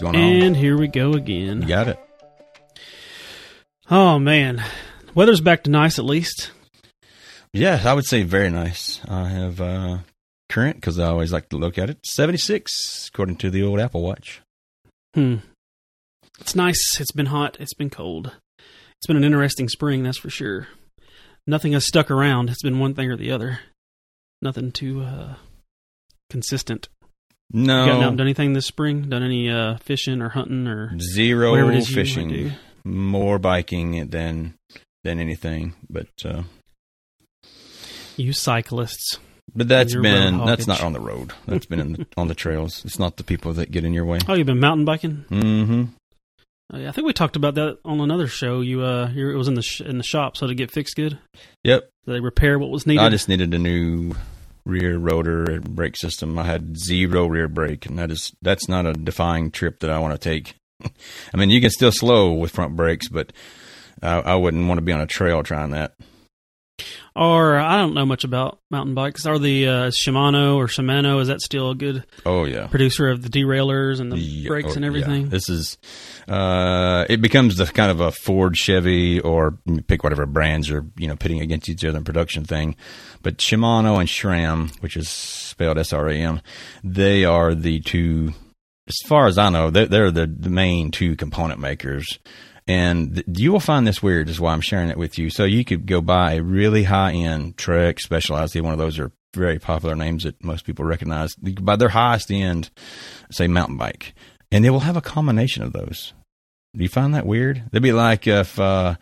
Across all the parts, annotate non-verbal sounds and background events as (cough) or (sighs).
What's going on? And here we go again. You got it. Oh man, weather's back to nice at least. Yeah, I would say very nice. I have uh, current because I always like to look at it. Seventy six, according to the old Apple Watch. Hmm. It's nice. It's been hot. It's been cold. It's been an interesting spring, that's for sure. Nothing has stuck around. It's been one thing or the other. Nothing too uh, consistent. No, You gotten out and done anything this spring? Done any uh, fishing or hunting or zero whatever it is you fishing, do? more biking than than anything. But uh, You cyclists. but that's been that's not on the road. That's been in the, (laughs) on the trails. It's not the people that get in your way. Oh, you've been mountain biking? Mm-hmm. Oh, yeah, I think we talked about that on another show. You, uh, it was in the sh- in the shop, so to get fixed good, Yep. They repair what was needed. I just needed a new rear rotor brake system. I had zero rear brake, and that is that's not a defying trip that I want to take. (laughs) I mean, you can still slow with front brakes, but I, I wouldn't want to be on a trail trying that. Or I don't know much about mountain bikes. Are the uh, Shimano or Shimano? Is that still a good Oh yeah, producer of the derailleurs and the Yeah, brakes oh, and yeah. everything? This is uh, it becomes the kind of a Ford, Chevy, or pick whatever brands are you know pitting against each other in production thing. But Shimano and SRAM, which is spelled S R A M, they are the two. As far as I know, they're, they're the, the main two component makers. And you will find this weird, is why I'm sharing it with you. So you could go buy a really high end Trek Specialized. One of those are very popular names that most people recognize. You could buy their highest end, say mountain bike, and they will have a combination of those. Do you find that weird? They'd be like if uh,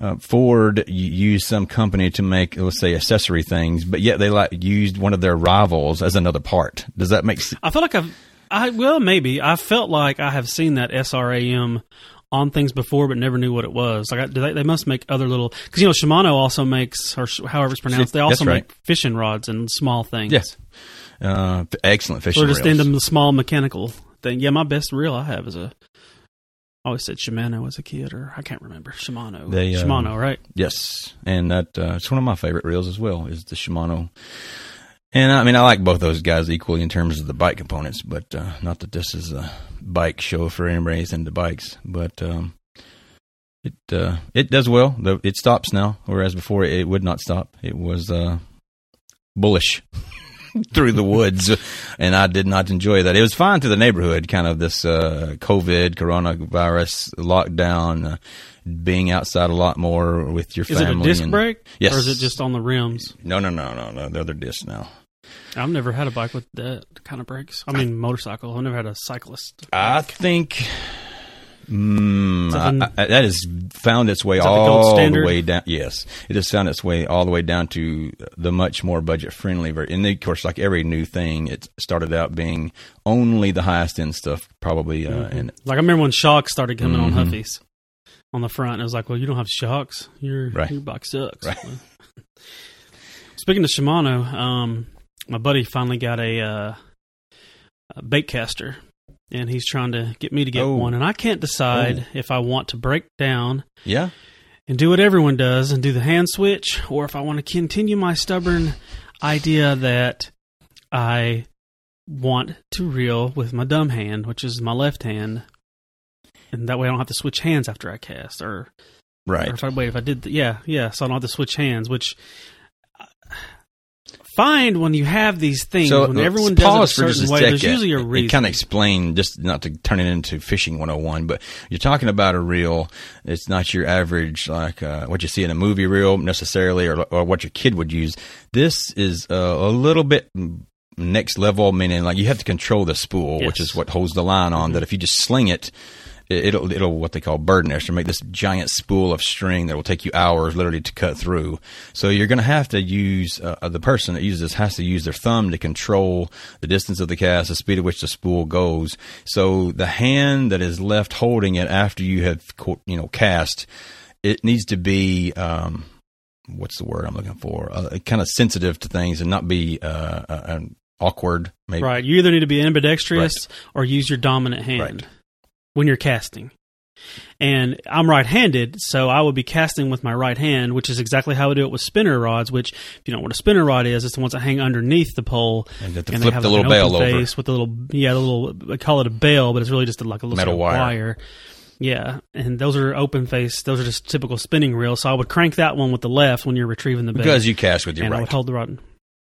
uh, Ford used some company to make, let's say, accessory things, but yet they like used one of their rivals as another part. Does that make sense? I feel like I've, I well maybe I felt like I have seen that SRAM on things before, but never knew what it was. Like I, they, they must make other little because you know Shimano also makes or however it's pronounced. They also right. make fishing rods and small things. Yes, Uh, excellent fishing rods. or just reels. into the small mechanical thing. Yeah, my best reel I have is a. I always said Shimano as a kid, or I can't remember Shimano. They, uh, Shimano, right? Yes, and that uh, it's one of my favorite reels as well. Is the Shimano, and I mean I like both those guys equally in terms of the bike components, but uh, not that this is a bike show for anybody who's into bikes. But um, it uh, it does well. It stops now, whereas before it would not stop. It was uh, bullish (laughs) through the woods, (laughs) and I did not enjoy that. It was fine to the neighborhood, kind of this uh, COVID, coronavirus lockdown. Uh, being outside a lot more with your family. Is it a disc and- brake? Yes. Or is it just on the rims? No, no, no, no, no. The other disc now. I've never had a bike with that kind of brakes. I mean, motorcycle. I've never had a cyclist. I think mm, that I- I- that has found its way that the all the way down. Yes, it has found its way all the way down to the much more budget friendly version. And of course, like every new thing, it started out being only the highest end stuff, probably. Uh, Mhm. And Like I remember when shocks started coming on Mhm. Huffies on the front. I was like, well, you don't have shocks. Your Right. your bike sucks. Right. (laughs) Speaking of Shimano, um, my buddy finally got a, uh, a bait caster, and he's trying to get me to get Oh. one, and I can't decide if I want to break down yeah, and do what everyone does and do the hand switch, or if I want to continue my stubborn idea that I want to reel with my dumb hand, which is my left hand, and that way I don't have to switch hands after I cast, or, or right. if I wait if I did, the, yeah, yeah, so I don't have to switch hands, which. Find when you have these things So when everyone does it a pause for just certain way. second. There's usually a reason. kind of explain, just not to turn it into fishing 101, but you're talking about a reel. It's not your average, like uh, what you see in a movie reel necessarily, or, or what your kid would use. This is uh, a little bit next level, meaning like you have to control the spool, which is what holds the line on. That if you just sling it- it'll it'll what they call bird nest or make this giant spool of string that will take you hours literally to cut through. So you're going to have to use uh, the person that uses this has to use their thumb to control the distance of the cast, the speed at which the spool goes. So the hand that is left holding it after you have you know cast, it needs to be. Um, What's the word I'm looking for? Uh, kind of sensitive to things and not be uh, uh, awkward. Maybe Right. You either need to be ambidextrous or use your dominant hand Right. When you're casting. And I'm right-handed, so I would be casting with my right hand, which is exactly how I do it with spinner rods. Which, if you don't know what a spinner rod is, it's the ones that hang underneath the pole, And to they flip have the like little an open bail over. with the little yeah, the little I call it a bail, but it's really just like a little Metal of wire. Yeah, and those are open face. Those are just typical spinning reels. So I would crank that one with the left when you're retrieving the bait Because you cast with your and I right. would hold the rod.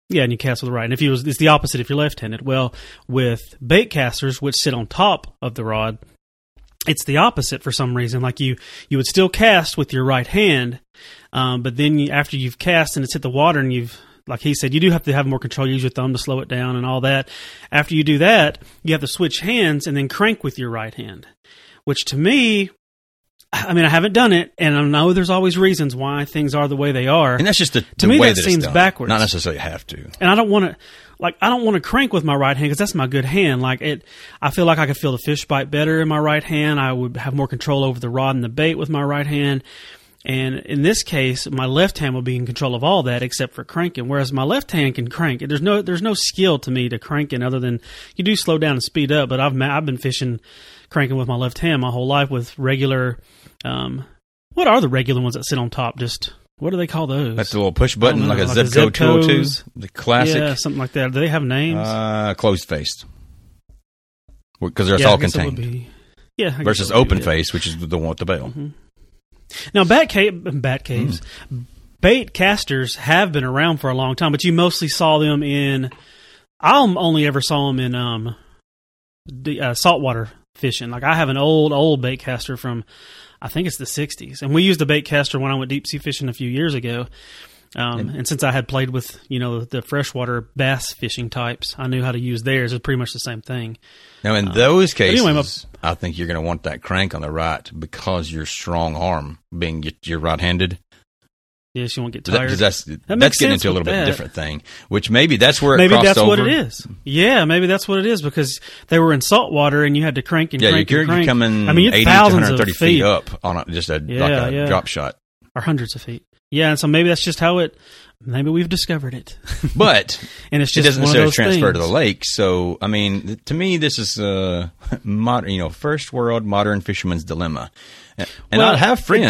Yeah, and you cast with the right. And if you was, it's the opposite if you're left-handed. Well, with bait casters, which sit on top of the rod, it's the opposite for some reason. Like you, you would still cast with your right hand, um, but then you, after you've cast and it's hit the water and you've, like he said, you do have to have more control. Use your thumb to slow it down and all that. After you do that, you have to switch hands and then crank with your right hand, which to me. I mean, I haven't done it, and I know there's always reasons why things are the way they are. and that's just the, To the me, way that that, seems done. backwards. Not necessarily have to. and I don't want to like I don't want to crank with my right hand because that's my good hand. Like it, I feel like I could feel the fish bite better in my right hand. I would have more control over the rod and the bait with my right hand. And in this case, my left hand will be in control of all that except for cranking. Whereas my left hand can crank. There's no there's no skill to me to cranking other than you do slow down and speed up. But I've I've been fishing cranking with my left hand my whole life with regular. Um, what are the regular ones that sit on top? Just what do they call those? That's a little push button, know, like a like a Zebco 202, the classic, yeah, something like that. Do they have names? uh, closed faced. Because they're Yeah, all I guess it would contained. be- Yeah, I guess Versus would be open it. face, which is the one with the bail. Now, bat cave, bat caves, bait casters have been around for a long time, but you mostly saw them in. I only ever saw them in um, the, uh, saltwater fishing. Like I have an old, old bait caster from, I think it's the '60s, and we used a bait caster when I went deep sea fishing a few years ago. Um, and since I had played with you know the freshwater bass fishing types, I knew how to use theirs. It's pretty much the same thing. Now, in those cases, anyway, I think you're going to want that crank on the right because your strong arm, being you're right-handed. Yes, you won't get That- tired. that's makes that's getting into a little bit that. different thing. Which maybe that's where it maybe that's what it is. Yeah, maybe that's what it is because they were in salt water and you had to crank and Yeah, crank you're, and you're crank. coming I mean, you're 80 to thousands 130 of feet, up on a, just a Yeah, like a yeah. drop shot. or hundreds of feet. Yeah, and so maybe that's just how it. Maybe we've discovered it, (laughs) But (laughs) and it's it just doesn't necessarily transfer to the lake. So, I mean, to me, this is uh, (laughs) a modern, you know, first world modern fisherman's dilemma. And Well, I have friends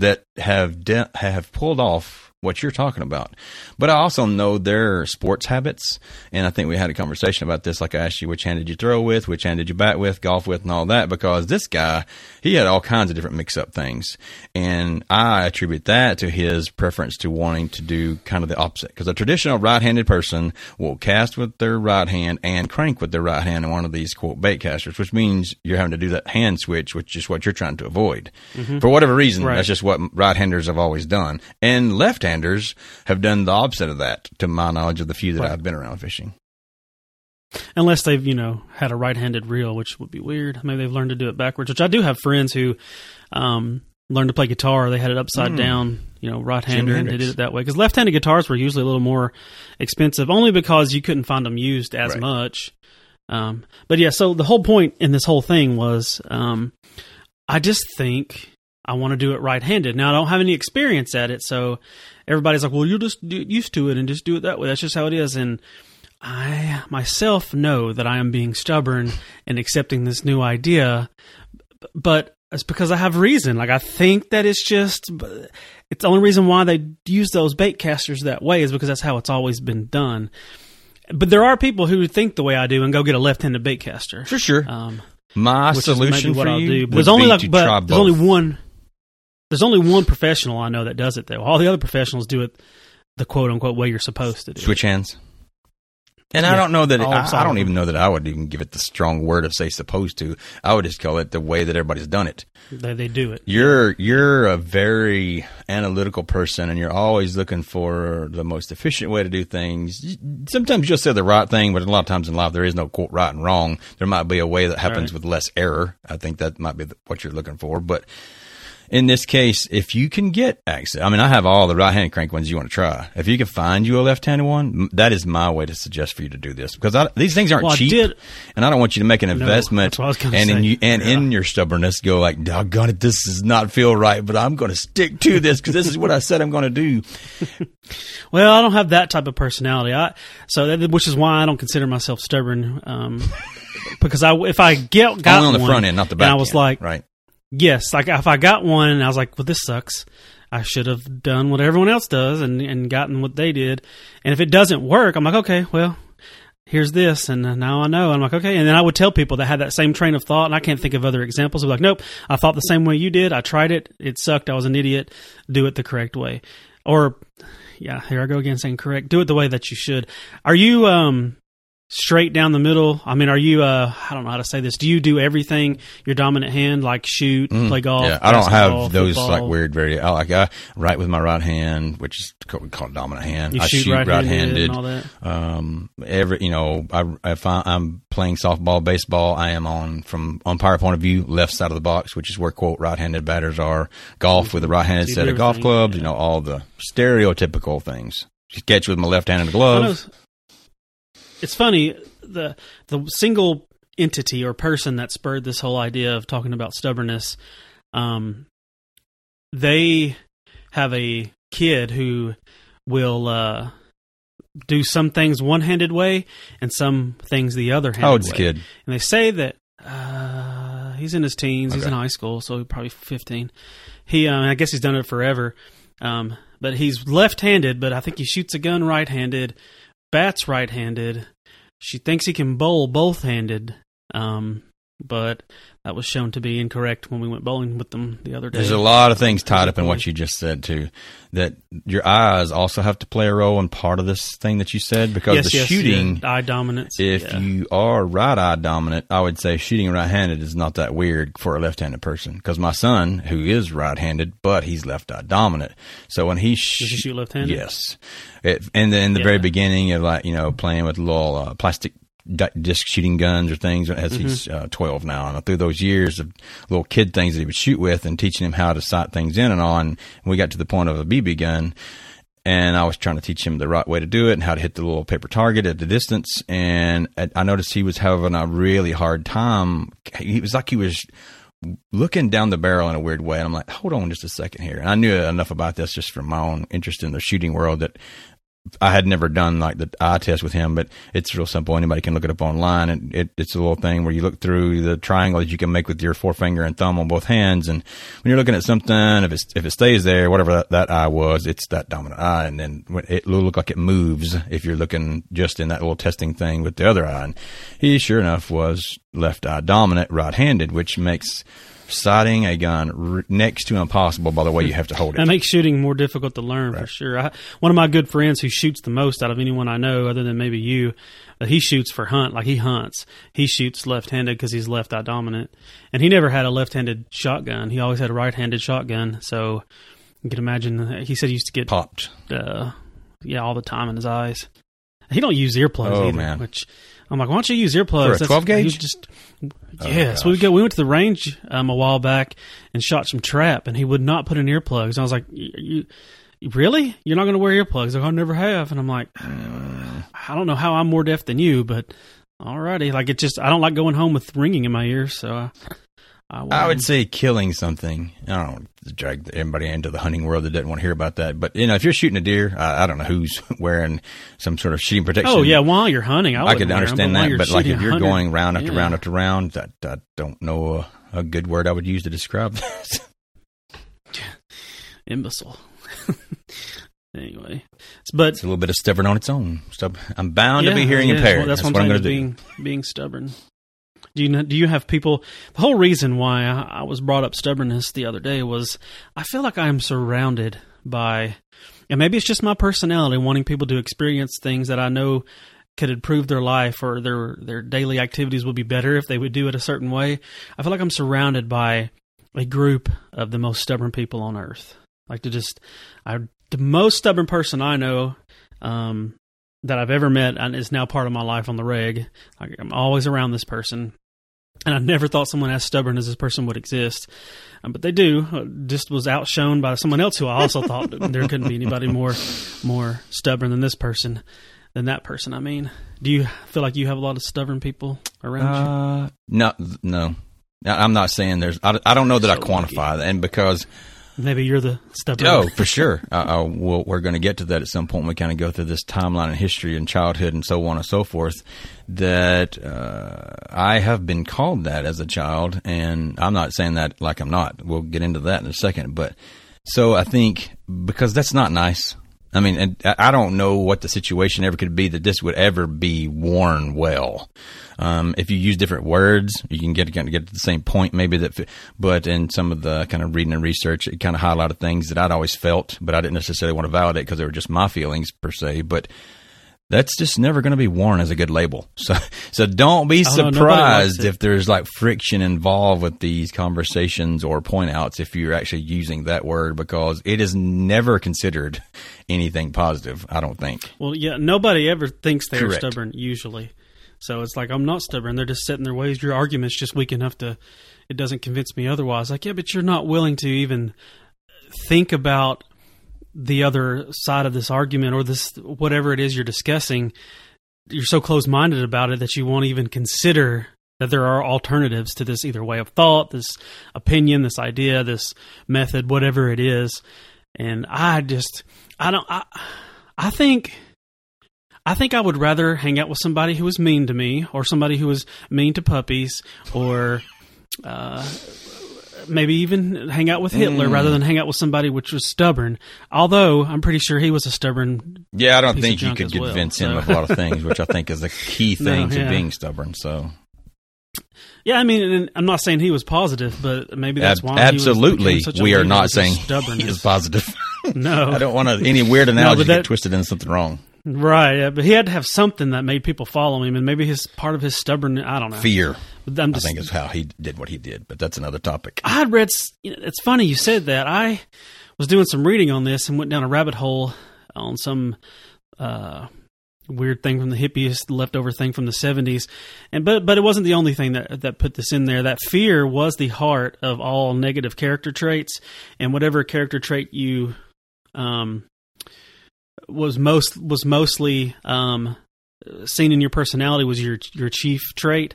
that have de- have pulled off what you're talking about. But I also know their sports habits, and I think we had a conversation about this. Like I asked you, which hand did you throw with, which hand did you bat with, golf with, and all that. Because this guy, he had all kinds of different mix-up things, and I attribute that to his preference to wanting to do kind of the opposite. Because a traditional right-handed person will cast with their right hand and crank with their right hand in one of these quote bait casters, which means you're having to do that hand switch, which is what you're trying to avoid. For whatever reason, Mm-hmm. Right. that's just what right-handers have always done, and have done the opposite of that, to my knowledge of the few that Right. I've been around fishing. unless they've you know had a right-handed reel, which would be weird. Maybe they've learned to do it backwards. Which I do have friends who um, learned to play guitar. They had it upside Mm. down, you know, right-handed, and they did it that way. Because left-handed guitars were usually a little more expensive, only because you couldn't find them used as Right. much. Um, but yeah, so the whole point in this whole thing was, um, I just think I want to do it right-handed. Now I don't have any experience at it, so everybody's like, "Well, you're just do- used to it and just do it that way." That's just how it is, and I myself know that I am being stubborn and accepting this new idea, but it's because I have reason. Like I think that it's just it's the only reason why they use those bait casters that way is because that's how it's always been done. But there are people who think the way I do and go get a left-handed bait caster. For sure. Um, my solution what for I'll you do. There's only like, but there's only one. There's only one professional I know that does it though. All the other professionals do it the quote unquote way you're supposed to do. it. switch hands. And I don't know that it, I, I don't even know that I would even give it the strong word of say supposed to. I would just call it the way that everybody's done it. They they do it. You're you're a very analytical person, and you're always looking for the most efficient way to do things. Sometimes you'll say the right thing, but a lot of times in life there is no quote right and wrong. There might be a way that happens Right. with less error. I think that might be what you're looking for, but. In this case, if you can get access, I mean, I have all the right hand crank ones you want to try. If you can find you a left-handed one, that is my way to suggest for you to do this because I, these things aren't Well, cheap, did- and I don't want you to make an investment that's what I and in you, and in your stubbornness go like, doggone it, this does not feel right, but I'm going to stick to this because this is what I said I'm going to do. (laughs) Well, I don't have that type of personality. I so that, which is why I don't consider myself stubborn. Um, (laughs) because I if I get got Only on the one, front end, not the and back. I was end, like, right? Yes, like if I got one and I was like, well, this sucks. I should have done what everyone else does and, and gotten what they did. And if it doesn't work, I'm like, okay, well, here's this. And now I know. I'm like, okay. And then I would tell people that had that same train of thought. And I can't think of other examples. Be like, nope, I thought the same way you did. I tried it. It sucked. I was an idiot. Do it the correct way. Or, yeah, here I go again saying correct. Do it the way that you should. Are you, um, straight down the middle? I mean, are you? Uh, I don't know how to say this. Do you do everything your dominant hand, like shoot, play golf? Mm, Yeah, I don't have those football? like weird. Very, I like I write with my right hand, which is what we call dominant hand. You I shoot, shoot right-handed, right-handed. all that. Um, every you know, I, if I, I'm playing softball, baseball, I am on from umpire point of view, left side of the box, which is where quote right-handed batters are. Golf with a right-handed set of golf clubs. yeah. You know, all the stereotypical things. Catch with my left-handed glove. It's funny the the single entity or person that spurred this whole idea of talking about stubbornness. Um, they have a kid who will uh, do some things one handed way and some things the other handed How old's way. kid? And they say that uh, he's in his teens. He's in high school, so he's probably fifteen. He, uh, I guess, he's done it forever. Um, but he's left-handed, but I think he shoots a gun right-handed, bats right-handed. She thinks he can bowl both-handed, um, but that was shown to be incorrect when we went bowling with them the other day. There's a lot of things tied up in what you just said too. That your eyes also have to play a role in part of this thing that you said because yes, the yes, shooting. yeah, eye dominance. If yeah. you are right eye dominant, I would say shooting right handed is not that weird for a left handed person. Because my son, who is right handed, but he's left eye dominant, so when he sh- Does he shoot left-handed? yes, it, and then in the Yeah. very beginning of like you know playing with little uh, plastic disc shooting guns or things as Mm-hmm. he's uh, 12 now and through those years of little kid things that he would shoot with and teaching him how to sight things in and on and we got to the point of a bb gun and I was trying to teach him the right way to do it and how to hit the little paper target at the distance. And I I noticed he was having a really hard time. He was like he was looking down the barrel in a weird way. And I'm like, hold on just a second here. And I knew enough about this just from my own interest in the shooting world that I had never done like the eye test with him, but it's real simple. Anybody can look it up online, and it, it's a little thing where you look through the triangle that you can make with your forefinger and thumb on both hands. And when you're looking at something, if it's, if it stays there, whatever that, that eye was, it's that dominant eye, and then it will look like it moves if you're looking just in that little testing thing with the other eye. And he sure enough was left eye dominant, right-handed, which makes sighting a gun r- next to impossible by the way you have to hold it. (laughs) That makes shooting more difficult to learn for sure. I, one of my good friends who shoots the most out of anyone I know, other than maybe you, uh, he shoots for hunt. Like he hunts, he shoots left-handed because he's left eye dominant, and he never had a left-handed shotgun. He always had a right-handed shotgun. So you can imagine. uh, He said he used to get Popped. uh, yeah all the time in his eyes. He don't use earplugs Oh, either, man. which I'm like, why don't you use earplugs? For a That's- 12 gauge? Just Oh, yes, we go. We went to the range um, a while back and shot some trap, and he would not put in earplugs. I was like, you, you really? You're not going to wear earplugs? Like, I never have. And I'm like, I don't know how I'm more deaf than you, but alrighty. Like it just, I don't like going home with ringing in my ears, so I. I, I would say killing something. I don't drag anybody into the hunting world that doesn't want to hear about that. But you know, if you're shooting a deer, I, I don't know who's (laughs) wearing some sort of shooting protection. Oh yeah, while you're hunting, I, I could understand but that. But like if you're hunter- going round after yeah. round after round, that I don't know a, a good word I would use to describe (laughs) that. (laughs) imbecile. anyway, but it's a little bit of stubborn on its own. Stub- I'm bound to be hearing yeah, impaired. that's, that's, what I'm going to do. being being stubborn. Do you know, do you have people? The whole reason why I, was brought up stubbornness the other day was I feel like I am surrounded by, and maybe it's just my personality wanting people to experience things that I know could improve their life or their their daily activities would be better if they would do it a certain way. I feel like I'm surrounded by a group of the most stubborn people on earth. Like to just, I the most stubborn person I know. Um, that I've ever met and is now part of my life on the. Like, I'm always around this person. And I never thought someone as stubborn as this person would exist. Um, but they do. Uh, Just was outshone by someone else who I also thought there couldn't be anybody more more stubborn than this person, than that person. I mean, do you feel like you have a lot of stubborn people around you? Uh, no, no. I'm not saying there's. I, I don't know that I So quantify that, and because Maybe you're the stubborn. Oh, for sure. Uh, uh, we'll, we're going to get to that at some point. We kind of go through this timeline in history and childhood and so on and so forth. That uh, I have been called that as a child, and I'm not saying that like I'm not. We'll get into that in a second. But so I think because that's not nice. I mean, and I don't know what the situation ever could be that this would ever be worn well. Um, if you use different words, you can get kind of get to the same point, maybe that. But in some of the kind of reading and research, it kind of highlighted things that I'd always felt, but I didn't necessarily want to validate because they were just my feelings per se. But that's just never going to be worn as a good label. (laughs) So, so don't be surprised it. if there's like friction involved with these conversations or point outs if you're actually using that word because it is never considered anything positive. I don't think. Well, yeah, nobody ever thinks they're Correct. stubborn usually. So it's like I'm not stubborn. They're just set in their ways. Your argument's just weak enough to it doesn't convince me otherwise. Like, yeah, but you're not willing to even think about the other side of this argument or this whatever it is you're discussing. You're so close-minded about it that you won't even consider that there are alternatives to this either way of thought, this opinion, this idea, this method, whatever it is. And I just I don't I I think I think I would rather hang out with somebody who was mean to me, or somebody who was mean to puppies, or uh, maybe even hang out with Hitler Mm. rather than hang out with somebody which was stubborn. Although I'm pretty sure he was a stubborn. Yeah, I don't think you could as well, convince him of a lot of things, which I think is the (laughs) key No, thing to being stubborn. So Yeah, I mean, and I'm not saying he was positive, but maybe that's why. he was- absolutely, we are not saying (laughs) he is positive. (laughs) No, I don't want to any weird analogy but that- get twisted into something wrong. Right? Yeah, but he had to have something that made people follow him, and maybe his part of his stubborn. I don't know. Fear, I think, is how he did what he did. But that's another topic. I read. s- You know, it's funny you said that. I was doing some reading on this and went down a rabbit hole on some uh, weird thing from the hippies, leftover thing from the seventies. And but but it wasn't the only thing that that put this in there. That fear was the heart of all negative character traits, and whatever character trait you um was most was mostly um seen in your personality was your your chief trait.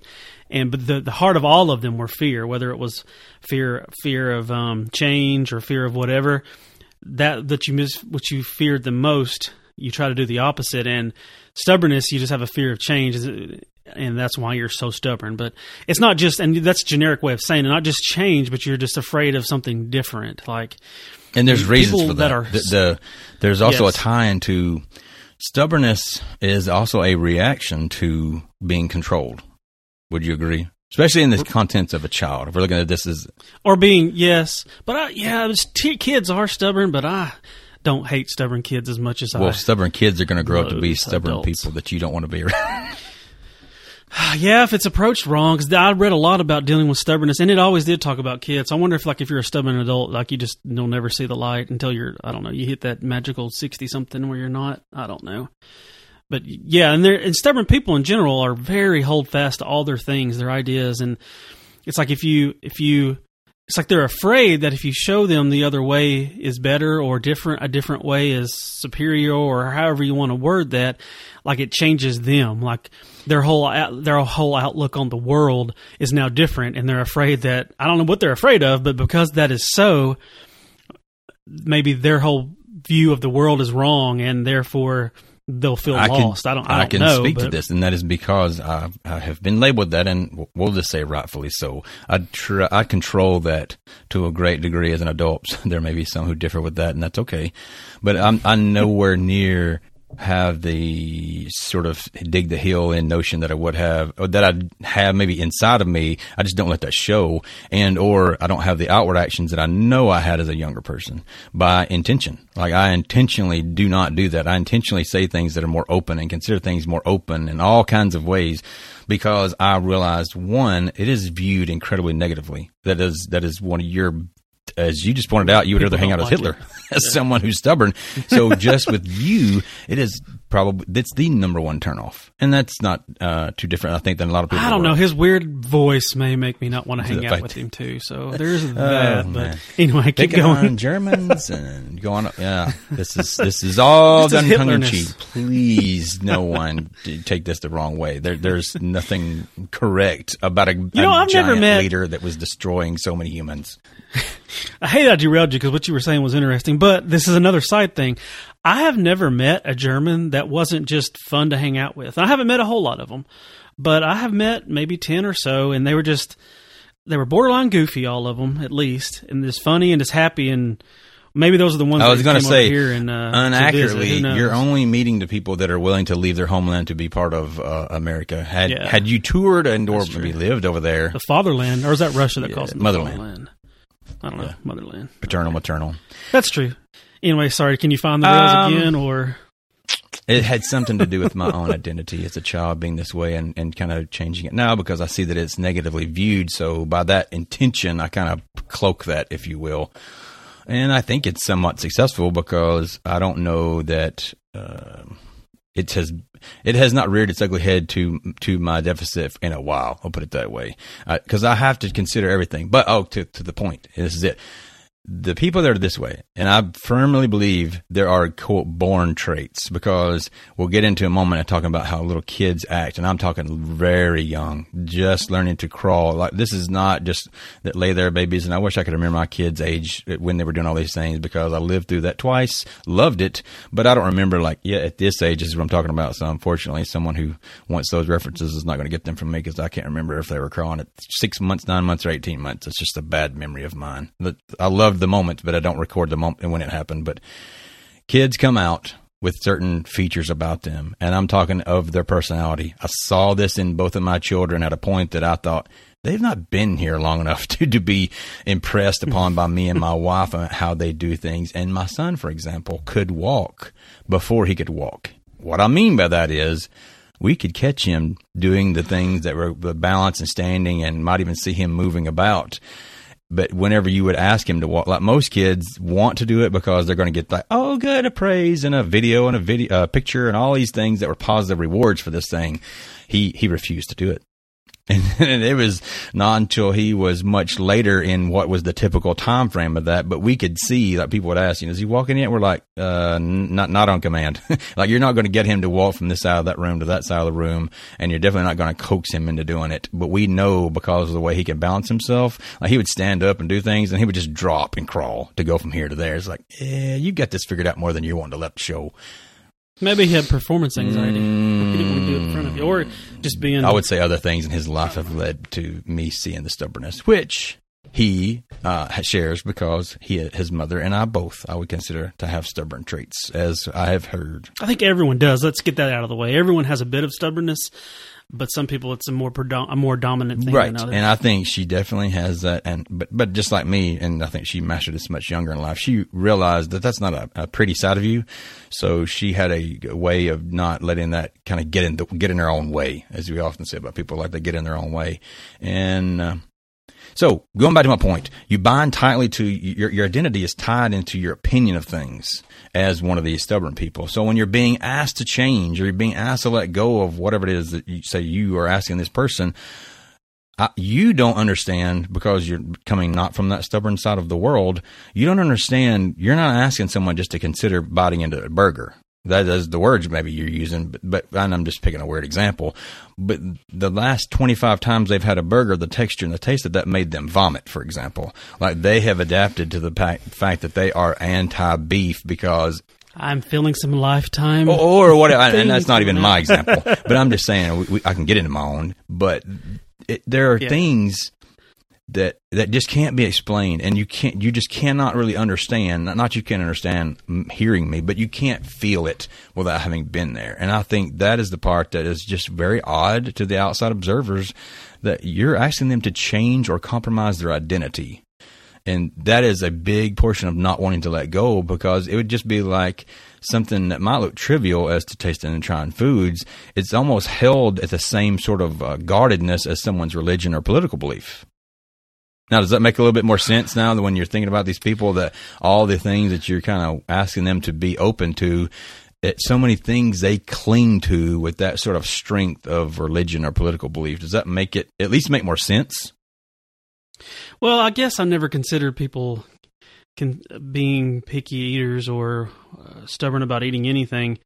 And but the the heart of all of them were fear whether it was fear fear of um change or fear of whatever. That that you miss what you feared the most you try to do the opposite. And stubbornness you just have a fear of change and that's why you're so stubborn. But it's not just and that's a generic way of saying it not just change but you're just afraid of something different. Like And there's reasons for that. that are- the, the- there's also Yes. a tie into stubbornness is also a reaction to being controlled. Would you agree? Especially in the contents of a child. If we're looking at this as or being yes but I, yeah t- kids are stubborn but i don't hate stubborn kids as much as well, i Well, stubborn kids are going to grow up to be stubborn adults. people that you don't want to be around. (laughs) (sighs) Yeah, if it's approached wrong, because I read a lot about dealing with stubbornness, and it always did talk about kids. I wonder if, like, if you're a stubborn adult, like you just you'll never see the light until you're, I don't know, you hit that magical sixty something where you're not. I don't know, but yeah, and they're and stubborn people in general are very hold fast to all their things, their ideas, and it's like if you if you it's like they're afraid that if you show them the other way is better or different, a different way is superior, or however you want to word that, like it changes them. Like their whole uh, their whole outlook on the world is now different, and they're afraid that I don't know what they're afraid of, but because that is so, maybe their whole view of the world is wrong, and therefore they'll feel lost. I don't. I, don't can know, speak to this, and that is because I, I have been labeled that, and we'll just say rightfully so. I try, I control that to a great degree as an adult. (laughs) there may be some who differ with that, and that's okay. But I'm I'm nowhere near have the sort of dig the hill in notion that I would have or that I have maybe inside of me. I just don't let that show, and or I don't have the outward actions that I know I had as a younger person by intention. Like I intentionally do not do that. I intentionally say things that are more open and consider things more open in all kinds of ways because I realized one, it is viewed incredibly negatively. That is that is one of your as you just pointed out, you would People rather hang out like Hitler (laughs) as someone who's stubborn. So just with you, it is probably that's the number one turnoff, and that's not uh, too different, I think, than a lot of people. I don't know. His weird voice may make me not want to hang out with him too. So (laughs) there's that. but man. anyway, keep Picking going. on Germans (laughs) and going. up- Yeah, this is this is all This is done tongue in cheek. Please, no one take this the wrong way. There, there's nothing correct about a, you know, a I've never met- leader that was destroying so many humans. (laughs) I hate I derailed you because what you were saying was interesting, but this is another side thing. I have never met a German that wasn't just fun to hang out with. I haven't met a whole lot of them, but I have met maybe 10 or so, and they were just, they were borderline goofy, all of them, at least, and just funny and just happy. And maybe those are the ones I was going to say, here and, uh, unaccurately, visit. You're only meeting the people that are willing to leave their homeland to be part of uh, America. Had Yeah. had you toured and or maybe lived over there, the fatherland, or is that Russia that Yeah, calls it the motherland. I don't know, motherland. paternal, maternal. That's true. Anyway, sorry. Can you find the rails Um, again, or It had something to do with my own identity as a child being this way and, and kind of changing it now because I see that it's negatively viewed. So by that intention, I kind of cloak that, if you will. And I think it's somewhat successful because I don't know that uh, it has it has not reared its ugly head to to my deficit in a while. I'll put it that way because I have to consider everything. But oh, to to the point, this is it the people that are this way, and I firmly believe there are quote born traits because we'll get into a moment of talking about how little kids act, and I'm talking very young, just learning to crawl. Like this is not just that lay there babies, and I wish I could remember my kids' age when they were doing all these things because I lived through that twice, loved it, but I don't remember like yeah at this age is what I'm talking about. So unfortunately, someone who wants those references is not going to get them from me because I can't remember if they were crawling at six months, nine months, or eighteen months. It's just a bad memory of mine. But I love the moment, but I don't record the moment when it happened. But kids come out with certain features about them, and I'm talking of their personality. I saw this in both of my children at a point that I thought they've not been here long enough (laughs) to, to be impressed upon by me and my wife and how they do things. And my son, for example, could walk before he could walk. What I mean by that is we could catch him doing the things that were the balance and standing and might even see him moving about. But whenever you would ask him to walk, like most kids want to do it because they're going to get like, oh, good, a praise and a video and a video, uh, picture and all these things that were positive rewards for this thing. He, he refused to do it. (laughs) And it was not until he was much later in what was the typical time frame of that, but we could see like people would ask, you know, is he walking yet? We're like, uh, not, not on command. (laughs) like you're not going to get him to walk from this side of that room to that side of the room. And you're definitely not going to coax him into doing it. But we know because of the way he can balance himself, like he would stand up and do things and he would just drop and crawl to go from here to there. It's like, yeah, you got this figured out more than you want to let show. Maybe he had performance anxiety? Mm. He didn't want to do it in front of you, or just being. I would say other things in his life have led to me seeing the stubbornness, which he uh, shares because he, his mother, and I both, I would consider to have stubborn traits, as I have heard. I think everyone does. Let's get that out of the way. Everyone has a bit of stubbornness, but some people it's a more predom- a more dominant thing Right, than others. and I think she definitely has that. And but but just like me, and I think she mastered this much younger in life. She realized that that's not a, a pretty side of you, so she had a, way of not letting that kind of get in the, get in her own way, as we often say about people like they get in their own way, and. Uh, so going back to my point, you bind tightly to your your identity is tied into your opinion of things as one of these stubborn people. So when you're being asked to change or you're being asked to let go of whatever it is that you say you are asking this person, I, you don't understand because you're coming not from that stubborn side of the world. You don't understand. You're not asking someone just to consider biting into a burger. That is the words maybe you're using, but, but and I'm just picking a weird example. But the last 25 times they've had a burger, the texture and the taste of that made them vomit, for example. Like they have adapted to the fact that they are anti beef because I'm feeling some lifetime. or, or what, and that's not even my example. (laughs) But I'm just saying we, we, I can get into my own. But it, there are Yeah. things that that just can't be explained, and you can't. You just cannot really understand. Not- you can't understand hearing me, but you can't feel it without having been there. And I think that is the part that is just very odd to the outside observers. That you're asking them to change or compromise their identity and that is a big portion of not wanting to let go because it would just be like something that might look trivial as to tasting and trying foods. It's almost held at the same sort of uh, guardedness as someone's religion or political belief. Now, does that make a little bit more sense now that when you're thinking about these people that all the things that you're kind of asking them to be open to, that so many things they cling to with that sort of strength of religion or political belief? Does that make it at least make more sense? Well, I guess I never considered people can, being picky eaters or uh, stubborn about eating anything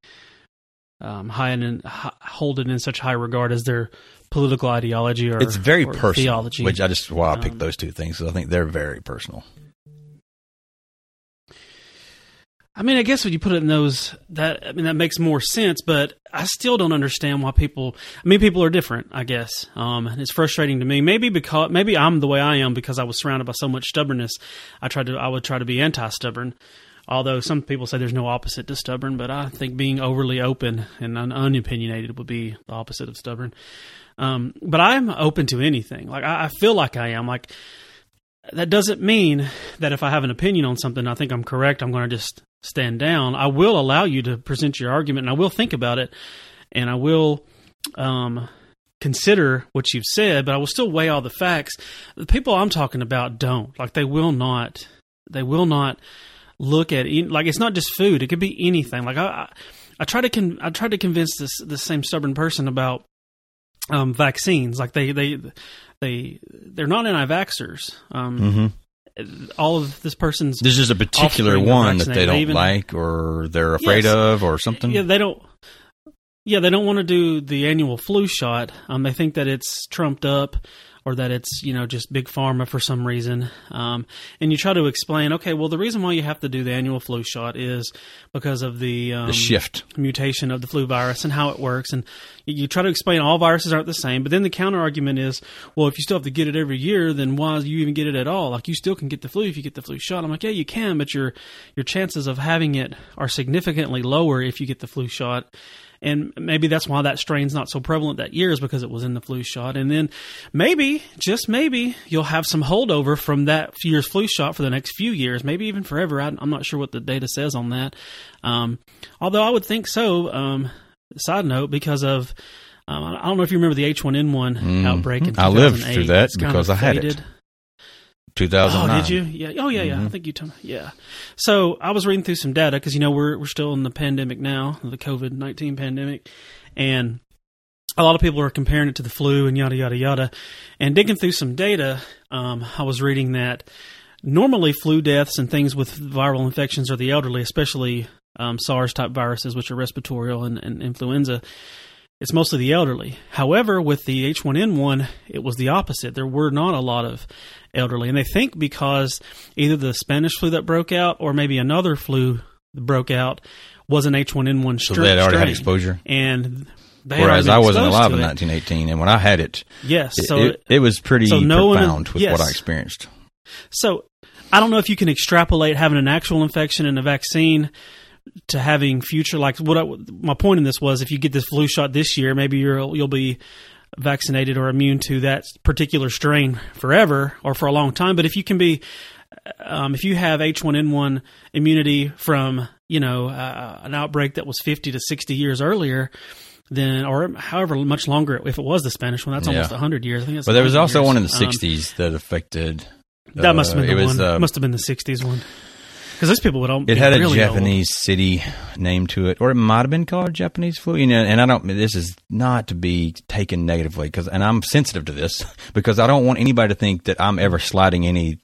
um, high and hold it in such high regard as their political ideology or it's very or personal theology. Which I just why I picked um, those two things because I think they're very personal. I mean, I guess when you put it in those, that I mean, that makes more sense. But I still don't understand why people. I mean, people are different. I guess um, it's frustrating to me. Maybe because maybe I'm the way I am because I was surrounded by so much stubbornness. I tried to. I would try to be anti-stubborn. Although some people say there's no opposite to stubborn, but I think being overly open and un- unopinionated would be the opposite of stubborn. Um, but I'm open to anything. Like I, I feel like I am. Like that doesn't mean that if I have an opinion on something, I think I'm correct. I'm going to just stand down. I will allow you to present your argument, and I will think about it, and I will um, consider what you've said, but I will still weigh all the facts. The people I'm talking about don't like. They will not. They will not look at it. like it's not just food. It could be anything. Like I, I, try to con- I tried to convince this the same stubborn person about um, vaccines. Like they they they they're not anti-vaxxers. Um, Mm-hmm. All of this person's There's just a particular one that they don't They even- like or they're afraid Yes. of or something. Yeah, they don't. Yeah, they don't want to do the annual flu shot. Um, they think that it's trumped up, or that it's you know just big pharma for some reason. Um, and you try to explain, okay, well the reason why you have to do the annual flu shot is because of the um, the shift. mutation of the flu virus and how it works. And you, you try to explain all viruses aren't the same. But then the counter argument is, well, if you still have to get it every year, then why do you even get it at all? Like you still can get the flu if you get the flu shot. I'm like, yeah, you can, but your your chances of having it are significantly lower if you get the flu shot. And maybe that's why that strain's not so prevalent that year is because it was in the flu shot. And then maybe, just maybe, you'll have some holdover from that year's flu shot for the next few years, maybe even forever. I, I'm not sure what the data says on that. Um, although I would think so. Um, side note, because of um, I don't know if you remember the H1N1 Mhm. outbreak in 2008. I lived through that because I had it. Faded. 2009. Oh, did you? Yeah. Oh, yeah, yeah. I Mhm. think you told me. Yeah. So I was reading through some data because you know we're we're still in the pandemic now, the COVID nineteen pandemic, and a lot of people are comparing it to the flu and yada yada yada. And digging through some data, um, I was reading that normally flu deaths and things with viral infections are the elderly, especially um, SARS type viruses, which are respiratory and, and influenza. It's mostly the elderly. However, with the H1N1, it was the opposite. There were not a lot of elderly. And they think because either the Spanish flu that broke out or maybe another flu that broke out was an H1N1 So stra- they had already had exposure. And Whereas I wasn't alive in 1918, and when I had it, Yes. it, So it, it was pretty so no one- profound with yes. what I experienced. So I don't know if you can extrapolate having an actual infection and a vaccine to having future like what I, my point in this was if you get this flu shot this year maybe you're you'll be vaccinated or immune to that particular strain forever or for a long time but if you can be um, if you have H1N1 immunity from you know uh, an outbreak that was 50 to 60 years earlier then or however much longer if it was the Spanish one that's Yeah. almost 100 years I think that's But there was also years. one in the Um, 60s that affected. that must have uh, been the it was, one. uh, must have been the '60s one. Because those people would all. It had a really Japanese city name to it, or it might have been called Japanese flu. You know, and I don't. This is not to be taken negatively because, and I'm sensitive to this (laughs) because I don't want anybody to think that I'm ever sliding any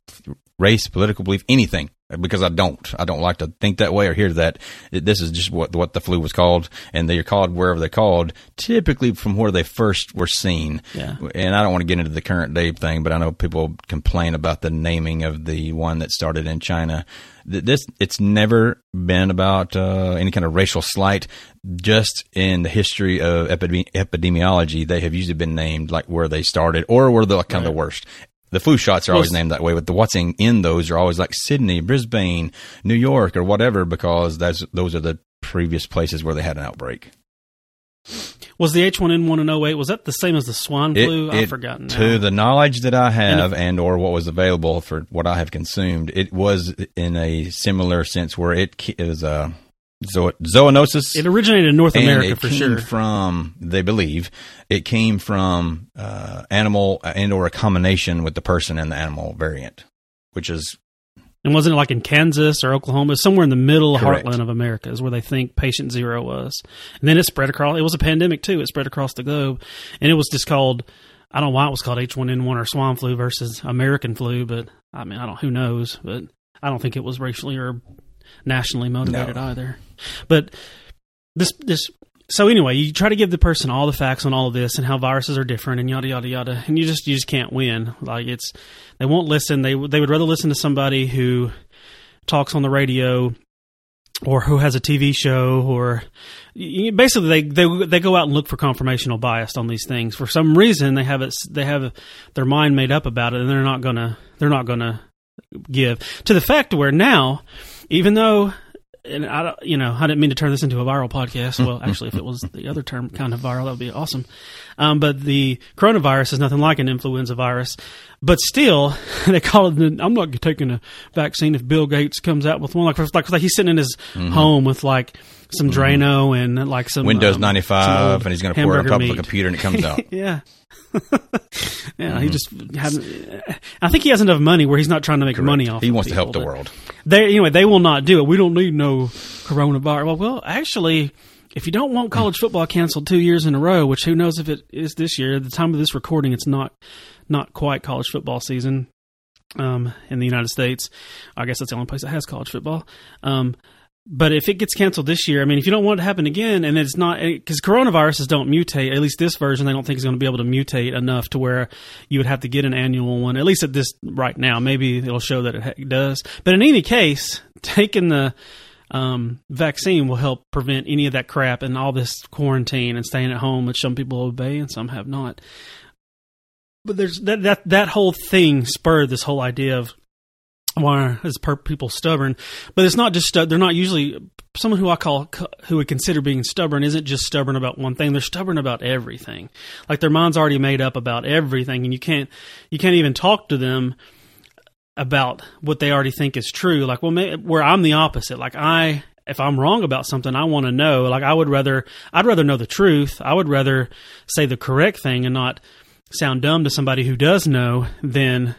race, political belief, anything. Because I don't, I don't like to think that way or hear that. This is just what what the flu was called, and they're called wherever they're called. Typically, from where they first were seen. Yeah. And I don't want to get into the current day thing, but I know people complain about the naming of the one that started in China. This it's never been about uh, any kind of racial slight. Just in the history of epidemi- epidemiology, they have usually been named like where they started or where they're kind of the worst. The flu shots are always named that way, but the what's in, in those are always like Sydney, Brisbane, New York, or whatever, because that's those are the previous places where they had an outbreak. Was the H1N1 in 08, was that the same as the swine It- flu? I've it- forgotten. Now. To the knowledge that I And have, and, or what was available for what I have consumed, it was in a similar sense where it, it was a zo- zoonosis. it originated in North America for sure. from they believe it came from uh, animal and or a combination with the person and the animal variant, which is and wasn't it like in Kansas or Oklahoma? Somewhere in the middle Correct. heartland of America is where they think patient zero was. And then it spread across, it was a pandemic too. It spread across the globe. And it was just called, I don't know why it was called H1N1 or swine flu versus American flu, but I mean, I don't, who knows? But I don't think it was racially or nationally motivated No. either. But this, this, so anyway, you try to give the person all the facts on all of this and how viruses are different and yada yada yada, and you just you just can't win. Like it's they won't listen. They they would rather listen to somebody who talks on the radio or who has a TV show, or basically they, they they go out and look for confirmational bias on these things. For some reason, they have it they have their mind made up about it, and they're not gonna they're not gonna give to the fact where now, even though and I don't, you know, I didn't mean to turn this into a viral podcast. (laughs) Well, actually, if it was the other term kind of viral, that would be awesome. Um, but the coronavirus is nothing like an influenza virus. But still, (laughs) they call it. I'm not taking a vaccine if Bill Gates comes out with one. Like, like, like he's sitting in his Mm-hmm. home with like some Drano and like some Windows um, 95, some and he's going to pour it on top of a computer, and it comes (laughs) out. Yeah. (laughs) yeah, Mm-hmm. he just hasn't. I think he has enough money where he's not trying to make money off. he wants to help the world. they anyway they will not do it. We don't need no coronavirus. Well, well, actually, if you don't want college football canceled two years in a row, which who knows if it is this year? At the time of this recording, it's not not quite college football season um, in the United States. I guess that's the only place that has college football. Um, but if it gets canceled this year, I mean, if you don't want it to happen again, and it's not because coronaviruses don't mutate, at least this version, they don't think is going to be able to mutate enough to where you would have to get an annual one. At least at this right now, maybe it'll show that it does. But in any case, (laughs) taking the um, vaccine will help prevent any of that crap and all this quarantine and staying at home, which some people obey and some have not. But there's that that that whole thing spurred this whole idea of why is people stubborn? But it's not just they're not usually someone who I call who would consider being stubborn isn't just stubborn about one thing. They're stubborn about everything. Like their mind's already made up about everything, and you can't you can't even talk to them about what they already think is true. Like well, may, where I'm the opposite. Like I if I'm wrong about something, I want to know. Like I would rather I'd rather know the truth. I would rather say the correct thing and not sound dumb to somebody who does know than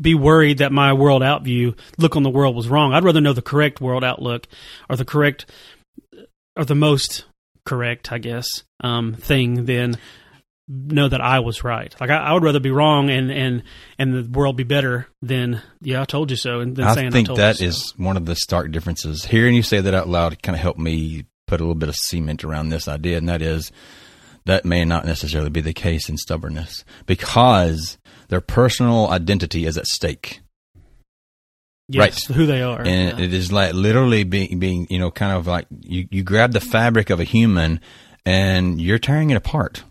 be worried that my world outview look on the world was wrong. I'd rather know the correct world outlook or the correct or the most correct, I guess, um, thing than know that I was right. Like I, I would rather be wrong and and and the world be better than yeah, I told you so. And then I saying think I told that you is one of the stark differences. Hearing you say that out loud kind of helped me put a little bit of cement around this idea, and that is that may not necessarily be the case in stubbornness because their personal identity is at stake. yes, who they are. and yeah. it is like literally being being you know kind of like you you grab the fabric of a human and you're tearing it apart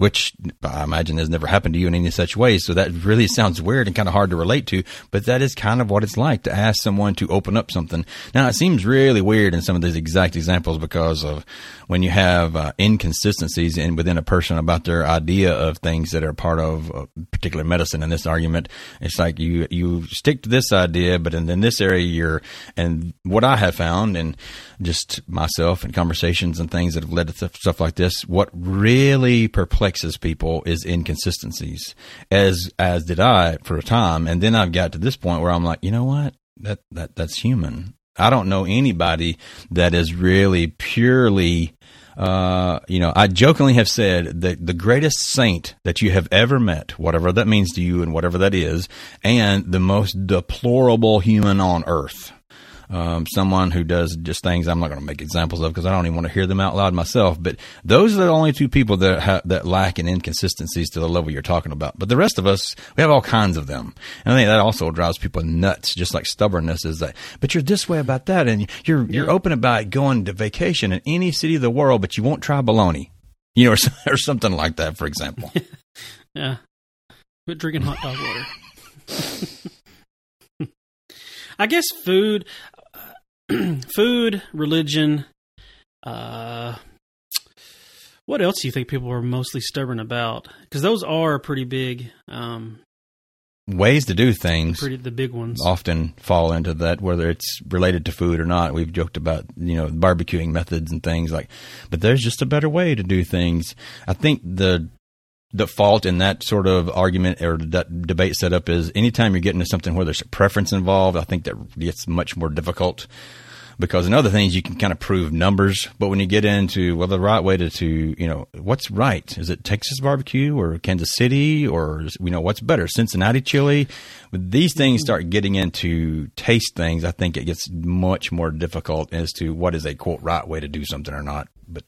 which I imagine has never happened to you in any such way. So that really sounds weird and kind of hard to relate to, but that is kind of what it's like to ask someone to open up something. Now it seems really weird in some of these exact examples because of when you have uh, inconsistencies in within a person about their idea of things that are part of a particular medicine. In this argument, it's like you you stick to this idea, but in, in this area you're. And what I have found, and just myself and conversations and things that have led to stuff, like this, what really perplexes people is inconsistencies. As as did I for a time, and then I've got to this point where I'm like, you know what, that that that's human. I don't know anybody that is really purely uh, you know, I jokingly have said that the greatest saint that you have ever met, whatever that means to you and whatever that is, and the most deplorable human on earth. Um, someone who does just things I'm not going to make examples of because I don't even want to hear them out loud myself. But those are the only two people that ha- that lack in inconsistencies to the level you're talking about. But the rest of us, we have all kinds of them, and I think that also drives people nuts. Just like stubbornness is that, but you're this way about that, and you're you're open about going to vacation in any city of the world, but you won't try bologna, you know, or, or something like that, for example. (laughs) yeah. Quit drinking hot dog water. (laughs) (laughs) I guess food, (clears throat) food, religion. Uh, what else do you think people are mostly stubborn about? Because those are pretty big, um, Ways to do things. pretty the big ones. often fall into that, whether it's related to food or not. We've joked about, you know, barbecuing methods and things like, but there's just a better way to do things. I think the, the fault in that sort of argument or that debate setup is anytime you're getting to something where there's a preference involved, I think that gets much more difficult because in other things you can kind of prove numbers, but when you get into well, the right way to, to you know what's right is it Texas barbecue or Kansas City or you know what's better Cincinnati chili? When these things mm-hmm. start getting into taste things, I think it gets much more difficult as to what is a quote right way to do something or not. But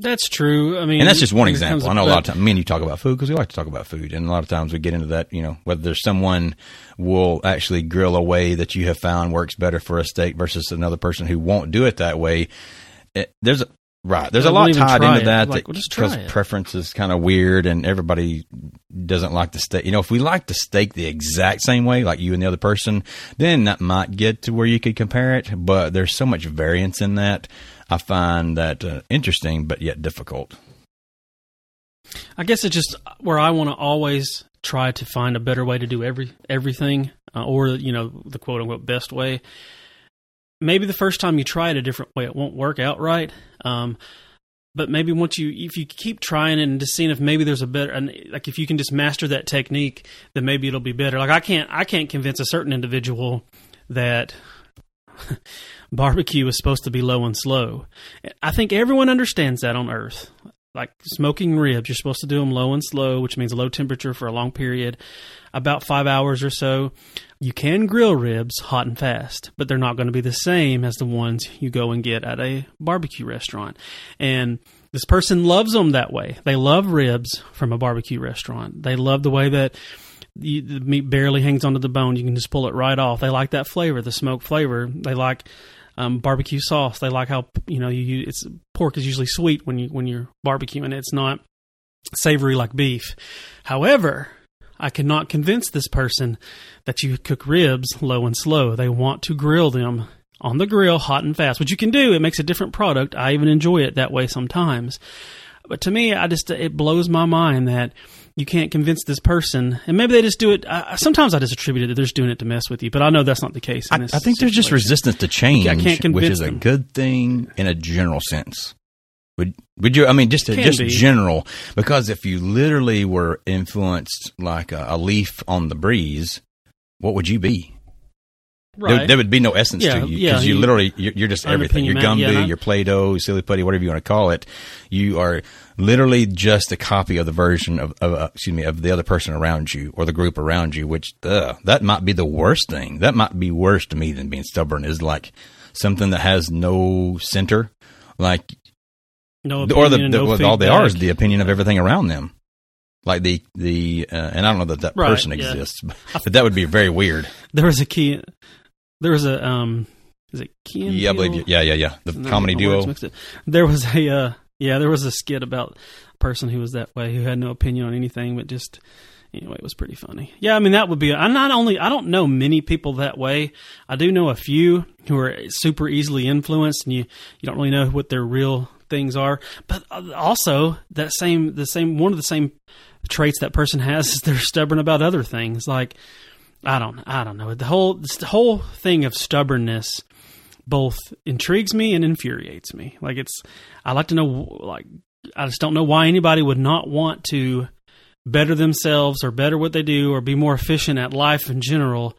That's true. I mean, And that's just one when it comes example. I know a lot of times, me and you talk about food because we like to talk about food. And a lot of times we get into that, you know, whether there's someone will actually grill a way that you have found works better for a steak versus another person who won't do it that way. It, there's a, right. There's a lot tied into it. that. Like, well, because it. preference is kind of weird and everybody doesn't like the steak. You know, if we like the steak the exact same way, like you and the other person, then that might get to where you could compare it. But there's so much variance in that. I find that uh, interesting, but yet difficult. I guess it's just where I want to always try to find a better way to do every everything, uh, or you know, the quote unquote best way. Maybe the first time you try it a different way, it won't work out right. Um, but maybe once you, if you keep trying and just seeing if maybe there's a better, and like if you can just master that technique, then maybe it'll be better. Like I can't, I can't convince a certain individual that (laughs) barbecue is supposed to be low and slow. I think everyone understands that on Earth. Like smoking ribs, you're supposed to do them low and slow, which means low temperature for a long period, about five hours or so. You can grill ribs hot and fast, but they're not going to be the same as the ones you go and get at a barbecue restaurant. And this person loves them that way. They love ribs from a barbecue restaurant. They love the way that you, the meat barely hangs onto the bone. You can just pull it right off. They like that flavor, the smoke flavor. They like um, barbecue sauce. They like how you know you it's pork is usually sweet when you when you're barbecuing. It's not savory like beef. However, I cannot convince this person that you cook ribs low and slow. They want to grill them on the grill, hot and fast, which you can do. It makes a different product. I even enjoy it that way sometimes. But to me, I just it blows my mind that you can't convince this person, and maybe they just do it. I, sometimes I just attribute it that they're just doing it to mess with you, but I know that's not the case. In I, this I think there's just situation. resistance to change, I can't which convince is a good thing in a general sense. Would would you? I mean, just Can just be. general, because if you literally were influenced like a, a leaf on the breeze, what would you be? There, right. there would be no essence Yeah, to you because you you- literally you're, you're just everything. Your gumbo, yeah, your Play-Doh, silly putty, whatever you want to call it. You are literally just a copy of the version of, of uh, excuse me of the other person around you or the group around you. Which uh, that might be the worst thing. That might be worse to me than being stubborn. Is like something that has no center, like no or the, the no well, all they are is the opinion of everything around them. Like the the uh, and I don't know that that Right, person yeah. exists, but that would be very weird. There was a key. There was a um. Is it Key Yeah, I believe you. Yeah, yeah, yeah. The comedy getting my words duo. There was a uh, yeah, there was a skit about a person who was that way, who had no opinion on anything, but just anyway, it was pretty funny. Yeah, I mean that would be. I'm not only I don't know many people that way. I do know a few who are super easily influenced, and you you don't really know what their real things are. But uh, also that same the same one of the same traits that person has is they're stubborn about other things like. I don't I don't know. The whole the whole thing of stubbornness both intrigues me and infuriates me. Like it's I like to know like I just don't know why anybody would not want to better themselves or better what they do or be more efficient at life in general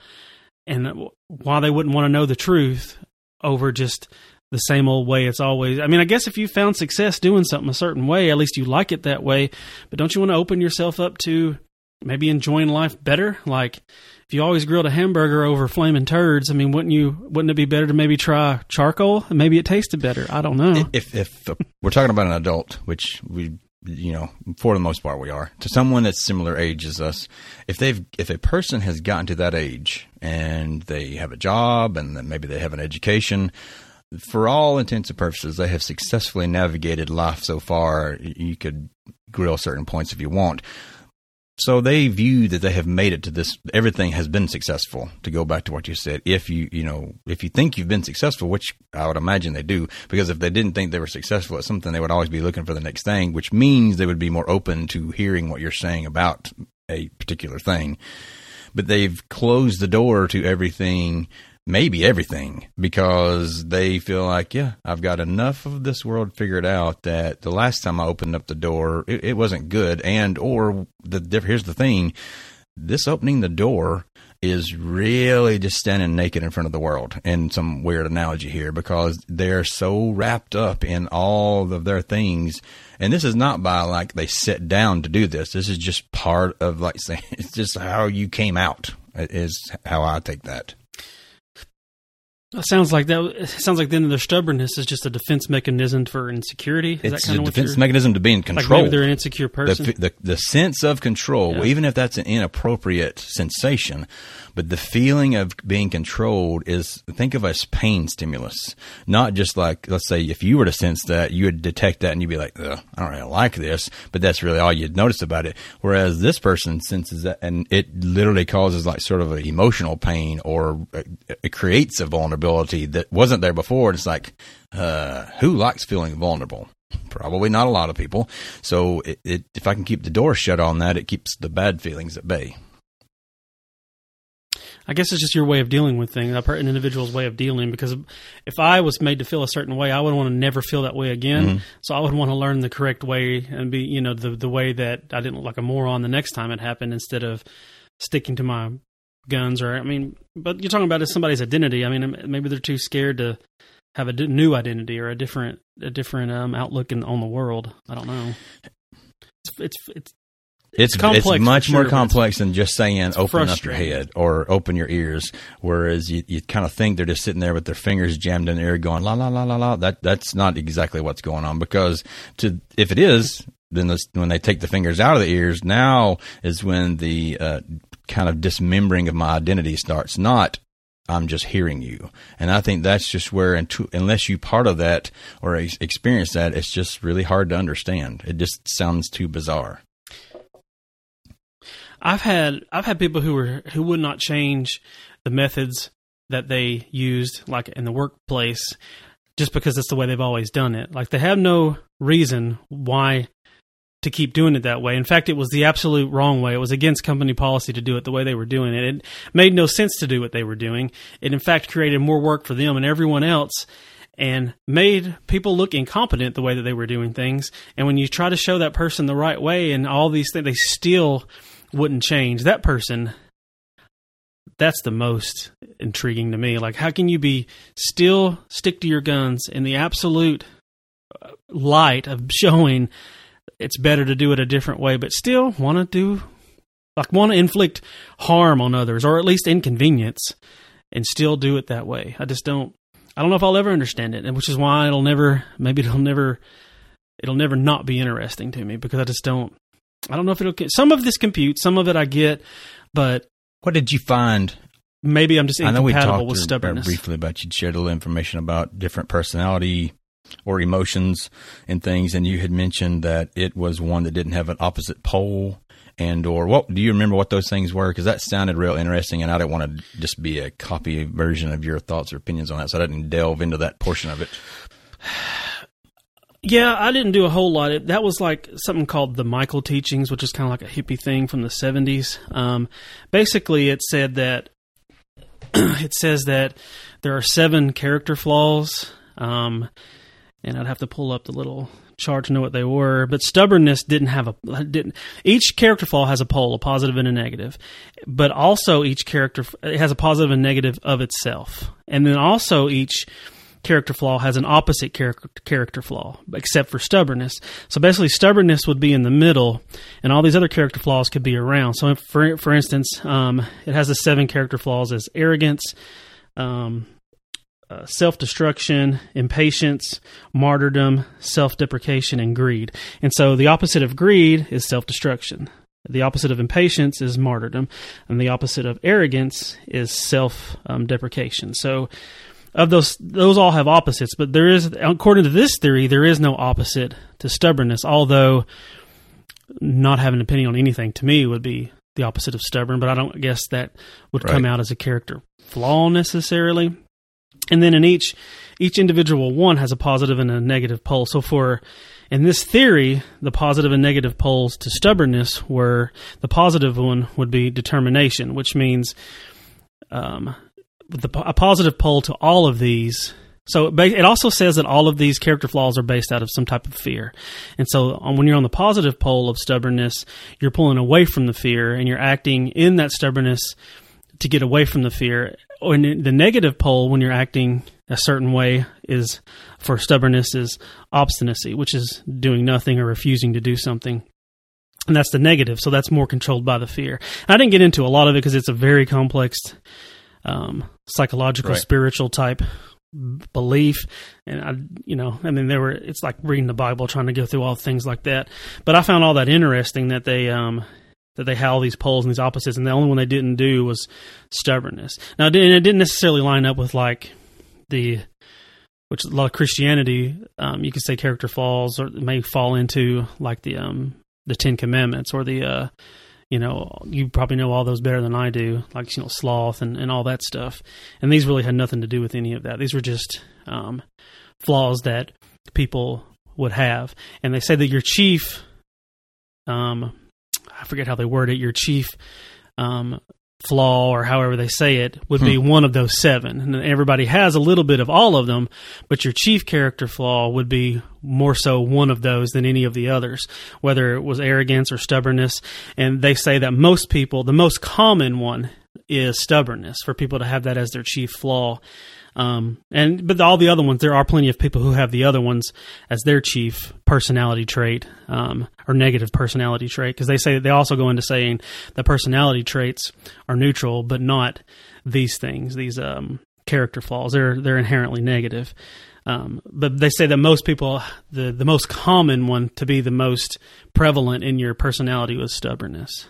and why they wouldn't want to know the truth over just the same old way it's always I mean I guess if you found success doing something a certain way at least you like it that way but don't you want to open yourself up to maybe enjoying life better like if you always grilled a hamburger over flaming turds, I mean, wouldn't you? Wouldn't it be better to maybe try charcoal? Maybe it tasted better. I don't know. If if (laughs) we're talking about an adult, which we you know for the most part we are, to someone that's similar age as us, if they've if a person has gotten to that age and they have a job and maybe they have an education. For all intents and purposes, they have successfully navigated life so far. You could grill certain points if you want. So they view that they have made it to this. Everything has been successful. To go back to what you said, if you you know if you think you've been successful, which I would imagine they do, because if they didn't think they were successful at something, they would always be looking for the next thing, which means they would be more open to hearing what you're saying about a particular thing. But they've closed the door to everything maybe everything because they feel like yeah i've got enough of this world figured out that the last time i opened up the door it, it wasn't good. And or the here's the thing. This opening the door is really just standing naked in front of the world in some weird analogy here because they're so wrapped up in all of their things. And this is not by like they sit down to do this. This is just part of like saying (laughs) it's just how you came out is how i take that It sounds like that. It sounds like then their stubbornness is just a defense mechanism for insecurity. Is it's that a of defense mechanism to be in Like control. maybe they're an insecure person. f- the the sense of control, Yeah. even if that's an inappropriate sensation, but the feeling of being controlled is think of as pain stimulus, not just like let's say if you were to sense that, you would detect that and you'd be like, I don't really like this, but that's really all you'd notice about it. Whereas this person senses that, and it literally causes like sort of an emotional pain or it creates a vulnerability that wasn't there before. And it's like, uh, who likes feeling vulnerable? Probably not a lot of people. So it, it, if I can keep the door shut on that, it keeps the bad feelings at bay. I guess it's just your way of dealing with things, an individual's way of dealing. Because if I was made to feel a certain way, I would want to never feel that way again. Mm-hmm. So I would want to learn the correct way and be, you know, the the way that I didn't look like a moron the next time it happened, instead of sticking to my guns. Or I mean, but you're talking about is somebody's identity. I mean, maybe they're too scared to have a new identity or a different a different um, outlook in, on the world. I don't know. It's it's, it's It's complex It's much sure, more complex than just saying open up your head or open your ears. Whereas you, you kind of think they're just sitting there with their fingers jammed in the ear, going la la la la la. That that's not exactly what's going on because to if it is, then this, when they take the fingers out of the ears, now is when the uh, kind of dismembering of my identity starts. Not I'm just hearing you. And I think that's just where, unless you part of that or ex- experience that, it's just really hard to understand. It just sounds too bizarre. I've had I've had people who were who would not change the methods that they used, like in the workplace, just because it's the way they've always done it. Like they have no reason why to keep doing it that way. In fact, it was the absolute wrong way. It was against company policy to do it the way they were doing it. It made no sense to do what they were doing. It in fact created more work for them and everyone else and made people look incompetent the way that they were doing things. And when you try to show that person the right way and all these things, they still wouldn't change. That person, that's the most intriguing to me. Like, how can you be still stick to your guns in the absolute uh, light of showing it's better to do it a different way, but still want to do, like, want to inflict harm on others or at least inconvenience and still do it that way? I just don't. I don't know if I'll ever understand it, and which is why it'll never, maybe it'll never, it'll never not be interesting to me because I just don't. I don't know if it'll. Get some of this compute, some of it I get, but What did you find? maybe I'm just I know we incompatible talked with uh, stubbornness. briefly about you'd shared a little information about different personality or emotions and things, and you had mentioned that it was one that didn't have an opposite pole. And or what do you remember what those things were? Because that sounded real interesting, and I didn't want to just be a copy version of your thoughts or opinions on that, so I didn't delve into that portion of it. Yeah, I didn't do a whole lot. It, that was like something called the Michael Teachings, which is kind of like a hippie thing from the '70s. Um, basically, it said that (clears throat) it says that there are seven character flaws, um, and I'd have to pull up the little chart to know what they were. But stubbornness didn't have a didn't. Each character flaw has a pole, a positive and a negative, but also each character has a positive and negative of itself, and then also each character flaw has an opposite character character flaw, except for stubbornness. So basically, stubbornness would be in the middle, and all these other character flaws could be around. So, for for instance, um, it has the seven character flaws as arrogance, um, uh, self destruction, impatience, martyrdom, self deprecation, and greed. And so, the opposite of greed is self destruction. The opposite of impatience is martyrdom, and the opposite of arrogance is self um, deprecation. So, of those those all have opposites but there is according to this theory there is no opposite to stubbornness although not having an opinion on anything to me would be the opposite of stubborn but i don't guess that would come out as a character flaw necessarily. And then in each each individual one has a positive and a negative pole. So for in this theory the positive and negative poles to stubbornness were the positive one would be determination which means um, the, a positive pole to all of these. So it also says that all of these character flaws are based out of some type of fear. And so when you're on the positive pole of stubbornness, you're pulling away from the fear and you're acting in that stubbornness to get away from the fear. Or the negative pole, when you're acting a certain way, is for stubbornness is obstinacy, which is doing nothing or refusing to do something. And that's the negative. So that's more controlled by the fear. And I didn't get into a lot of it because it's a very complex um, psychological, Right. spiritual type belief. And I, you know, I mean, there were. It's like reading the Bible, trying to go through all things like that. But I found all that interesting that they um, that they had all these poles and these opposites, and the only one they didn't do was stubbornness. Now, it didn't, it didn't necessarily line up with like the which a lot of Christianity, um, you could say character falls or may fall into like the um, the Ten Commandments or the uh, you know you probably know all those better than I do, like you know sloth and, and all that stuff. And these really had nothing to do with any of that. These were just um, flaws that people would have. And they say that your chief, um, I forget how they word it, your chief um, flaw or however they say it would be hmm. one of those seven. And everybody has a little bit of all of them, but your chief character flaw would be more so one of those than any of the others, whether it was arrogance or stubbornness. And they say that most people, the most common one is stubbornness for people to have that as their chief flaw. Um, and but all the other ones, there are plenty of people who have the other ones as their chief personality trait um, or negative personality trait because they say they also go into saying that personality traits are neutral, but not these things, these um, character flaws. They're they're inherently negative. Um, but they say that most people, the the most common one to be the most prevalent in your personality was stubbornness.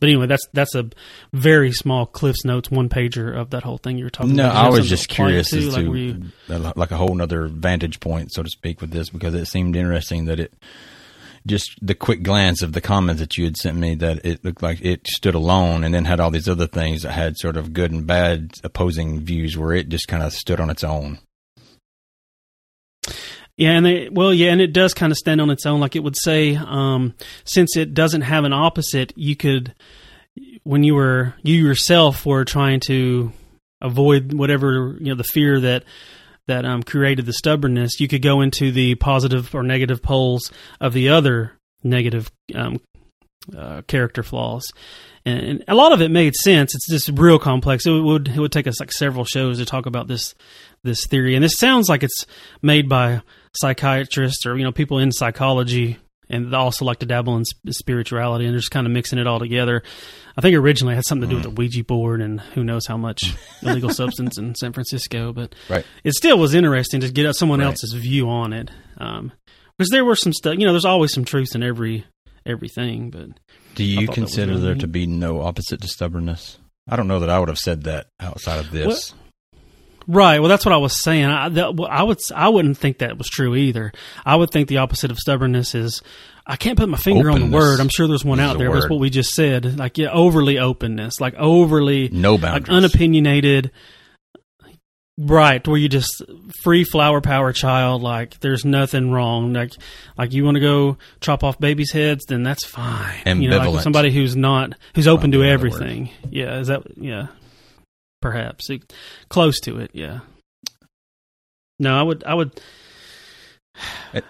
But anyway, that's that's a very small Cliff's Notes one pager of that whole thing you were talking No, about. No, I was just curious as like, to you- like a whole other vantage point, so to speak, with this because it seemed interesting that it just the quick glance of the comments that you had sent me that it looked like it stood alone and then had all these other things that had sort of good and bad opposing views where it just kind of stood on its own. Yeah, and they well, yeah, and it does kind of stand on its own. Like it would say, um, since it doesn't have an opposite, you could, when you were you yourself were trying to avoid whatever you know the fear that that um, created the stubbornness, you could go into the positive or negative poles of the other negative um, uh, character flaws. And, and a lot of it made sense. It's just real complex. It would it would take us like several shows to talk about this this theory. And this sounds like it's made by psychiatrists or you know people in psychology and they also like to dabble in spirituality and just kind of mixing it all together. I think originally it had something to do with the Ouija board and who knows how much (laughs) illegal substance in San Francisco, but Right. it still was interesting to get someone Right. else's view on it. Um, because there were some stuff, you know, there's always some truth in every everything, but Do you thought that was consider really there neat. to be no opposite to stubbornness? I don't know that I would have said that outside of this. Right. Well, that's what I was saying. I, that, well, I would. I wouldn't think that was true either. I would think the opposite of stubbornness is. I can't put my finger on the word. I'm sure there's one out there. That's what we just said. Like yeah, overly openness, like overly No like boundaries. unopinionated. Right, where you just free flower power child, like there's nothing wrong. Like, like you want to go chop off babies' heads, then that's fine. You know, like Ambivalent. somebody who's not who's open to Probably everything. Yeah, is that yeah? Perhaps close to it. Yeah. No, I would. I would. It-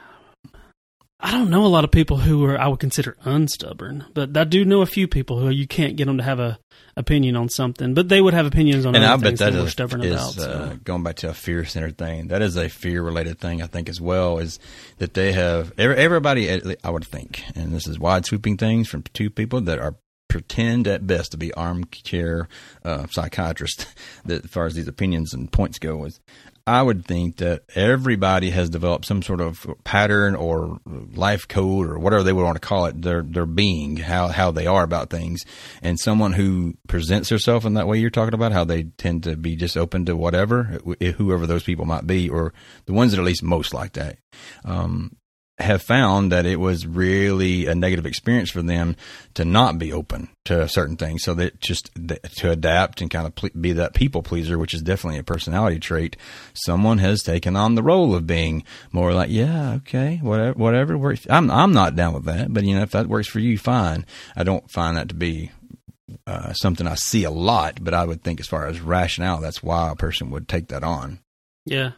I don't know a lot of people who are I would consider unstubborn, but I do know a few people who you can't get them to have a opinion on something, but they would have opinions on and other I bet things that they stubborn is, about. so. uh, going back to a fear centered thing. That is a fear related thing, I think, as well. Is that they have everybody? I would think, and this is wide sweeping things from two people that are pretend at best to be armchair uh, psychiatrist (laughs) That as far as these opinions and points go, is I would think that everybody has developed some sort of pattern or life code or whatever they would want to call it, their their being, how how they are about things. And someone who presents herself in that way you're talking about, how they tend to be just open to whatever, whoever those people might be, or the ones that are at least most like that. Um, have found that it was really a negative experience for them to not be open to certain things. So that just to adapt and kind of be that people pleaser, which is definitely a personality trait. Someone has taken on the role of being more like, yeah, okay, whatever, whatever works. I'm, I'm not down with that, but you know, if that works for you, fine. I don't find that to be uh, something I see a lot, but I would think as far as rationale, that's why a person would take that on. Yeah.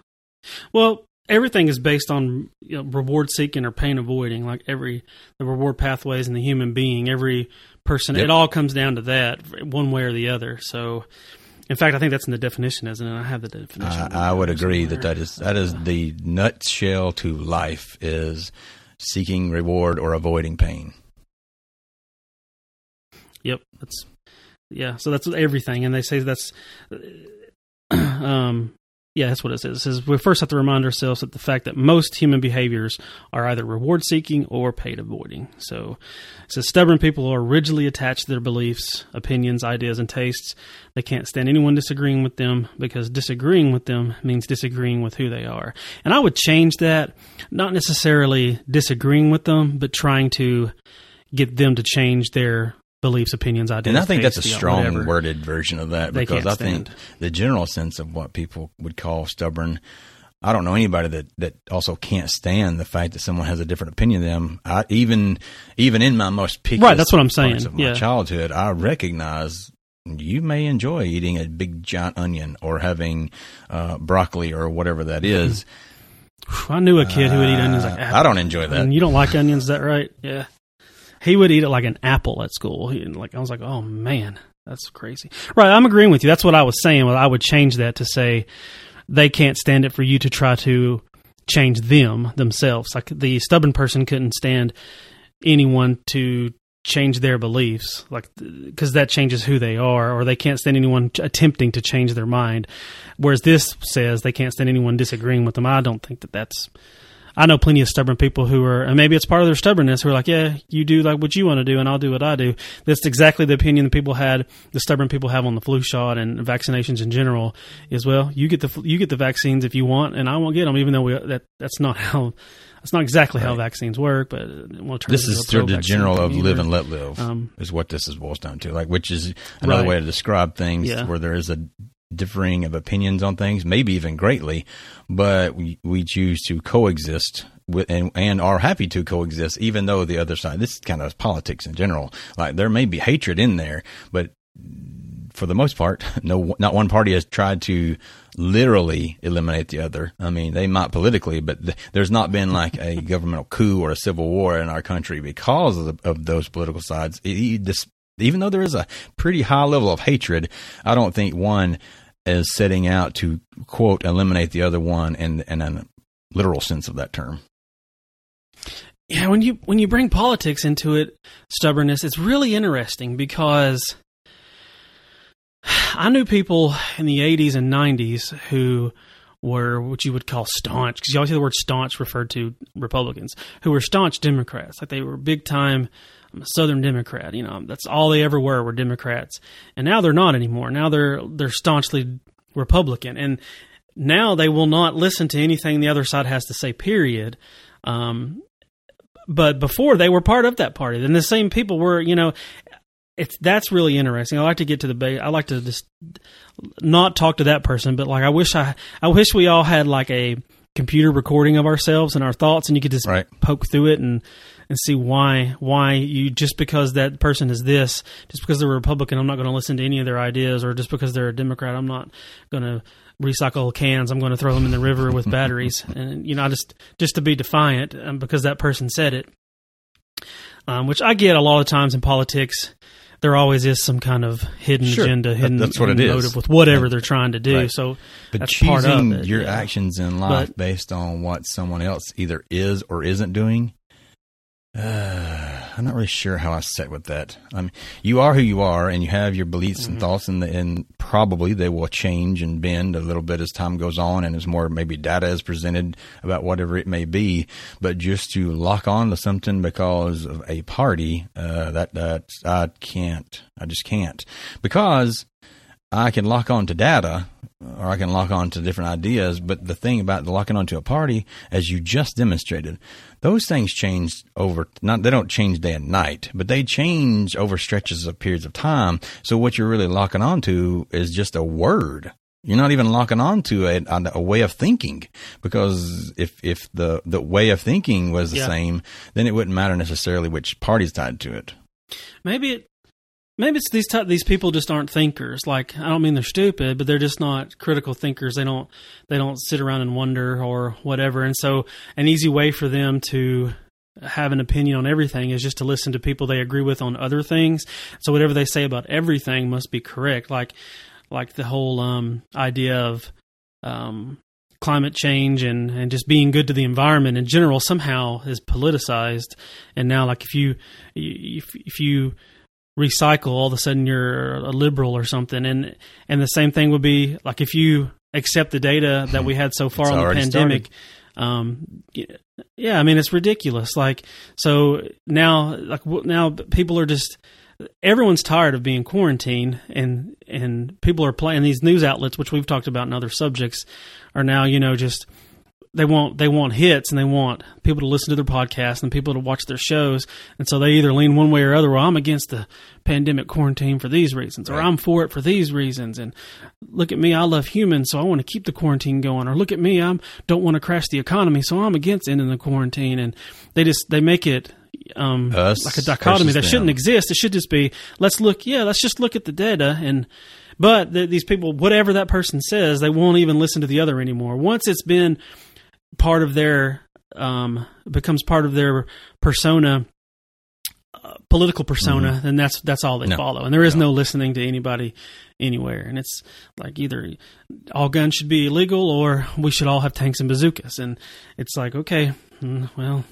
Well, everything is based on you know, reward seeking or pain avoiding. Like every the reward pathways in the human being, every person, Yep. it all comes down to that, one way or the other. So, in fact, I think that's in the definition, isn't it? I have the definition. I, I would agree that somewhere. that is that is the nutshell to life is seeking reward or avoiding pain. Yep, that's yeah. So that's everything, and they say that's, (clears throat) um, yeah, that's what it says. It says we first have to remind ourselves that the fact that most human behaviors are either reward seeking or paid avoiding. So it says stubborn people are rigidly attached to their beliefs, opinions, ideas, and tastes. They can't stand anyone disagreeing with them because disagreeing with them means disagreeing with who they are. And I would change that, not necessarily disagreeing with them, but trying to get them to change their beliefs, opinions, ideas. And I think that's a strong whatever. worded version of that because I think the general sense of what people would call stubborn. I don't know anybody that, that also can't stand the fact that someone has a different opinion than them. I, even even in my most picky Right, that's what I'm saying, Of my yeah. childhood, I recognize you may enjoy eating a big giant onion or having uh, broccoli or whatever that is. I knew a kid who would eat onions like Uh. I don't enjoy that. And you don't like onions, is that right? Yeah. He would eat it like an apple at school. He, like I was like, oh man, that's crazy. Right, I'm agreeing with you. That's what I was saying. I would change that to say they can't stand it for you to try to change them themselves. Like the stubborn person couldn't stand anyone to change their beliefs, like because that changes who they are, or they can't stand anyone attempting to change their mind. Whereas this says they can't stand anyone disagreeing with them. I don't think that that's. I know plenty of stubborn people who are, and maybe it's part of their stubbornness, who are like, yeah, you do like what you want to do, and I'll do what I do. That's exactly the opinion that people had, the stubborn people have on the flu shot and vaccinations in general. Is well, you get the you get the vaccines if you want, and I won't get them, even though we, that that's not how that's not exactly how vaccines work. But we'll turn This is through the general of live and let live Um, is what this is boils down to. Like, which is another Right. way to describe things Yeah. where there is a differing of opinions on things, maybe even greatly, but we, we choose to coexist with and, and are happy to coexist, even though the other side, this is kind of politics in general. Like, there may be hatred in there, but for the most part, (laughs) no, not one party has tried to literally eliminate the other. I mean, they might politically, but th- there's not been like a (laughs) governmental coup or a civil war in our country because of, the, of those political sides. It- it- this- even though there is a pretty high level of hatred, I don't think one is setting out to quote eliminate the other one in, in a literal sense of that term. yeah when you when you bring politics into it stubbornness it's really interesting because (sighs) i knew people in the 80s and 90s who were what you would call staunch because you always hear the word staunch referred to republicans who were staunch democrats like they were big time I'm a southern democrat. You know that's all they ever were were democrats. And now they're not anymore. Now they're they're staunchly republican. And now they will not listen to anything the other side has to say period. Um, but before they were part of that party. And the same people were you know it's that's really interesting. I like to get to the base i like to just not talk to that person but like i wish i i wish we all had like a computer recording of ourselves and our thoughts and you could just Right. poke through it and and see why why you just because that person is this just because they're a republican i'm not going to listen to any of their ideas or just because they're a democrat i'm not going to recycle cans i'm going to throw them in the river with batteries (laughs) and you know i just just to be defiant um, because that person said it um, which i get a lot of times in politics there always is some kind of hidden Sure. agenda That- hidden, that's what it hidden is. motive with whatever they're trying to do Right. so But that's part of choosing it, your yeah. actions in life But- based on what someone else either is or isn't doing, uh, I'm not really sure how I sit with that. I mean, you are who you are, and you have your beliefs Mm-hmm. and thoughts, and, and probably they will change and bend a little bit as time goes on, and as more maybe data is presented about whatever it may be. But just to lock on to something because of a party, uh, that that I can't. I just can't because I can lock on to data or I can lock on to different ideas. But the thing about locking onto a party, as you just demonstrated, those things change over, not, they don't change day and night, but they change over stretches of periods of time. So what you're really locking onto is just a word. You're not even locking onto a, a way of thinking because if, if the, the way of thinking was the Yeah. same, then it wouldn't matter necessarily which party's tied to it. maybe it maybe it's these type, these people just aren't thinkers. Like i don't mean they're stupid but they're just not critical thinkers. They don't they don't sit around and wonder or whatever. And so an easy way for them to have an opinion on everything is just to listen to people they agree with on other things. So whatever they say about everything must be correct. Like like the whole um idea of um climate change and, and just being good to the environment in general somehow is politicized. And now like if you if, if you recycle, all of a sudden you're a liberal or something. And and the same thing would be like if you accept the data that we had so far on the pandemic. Um, yeah, I mean it's ridiculous. Like so now, like now people are just everyone's tired of being quarantined, and and people are playing these news outlets, which we've talked about in other subjects, are now you know just they want they want hits and they want people to listen to their podcasts and people to watch their shows. And so they either lean one way or other well i'm against the pandemic quarantine for these reasons or i'm for it for these reasons. And look at me i love humans so i want to keep the quarantine going. Or look at me i don't want to crash the economy so i'm against ending the quarantine. And they just they make it um, Us like a dichotomy that shouldn't exist. It should just be let's look yeah let's just look at the data. And but th- these people whatever that person says they won't even listen to the other anymore. Once it's been part of their um, becomes part of their persona, uh, political persona, then that's that's all they Mm-hmm. No. follow, and there is No. no. listening to anybody anywhere. And it's like either all guns should be illegal or we should all have tanks and bazookas, and it's like okay, mm, well.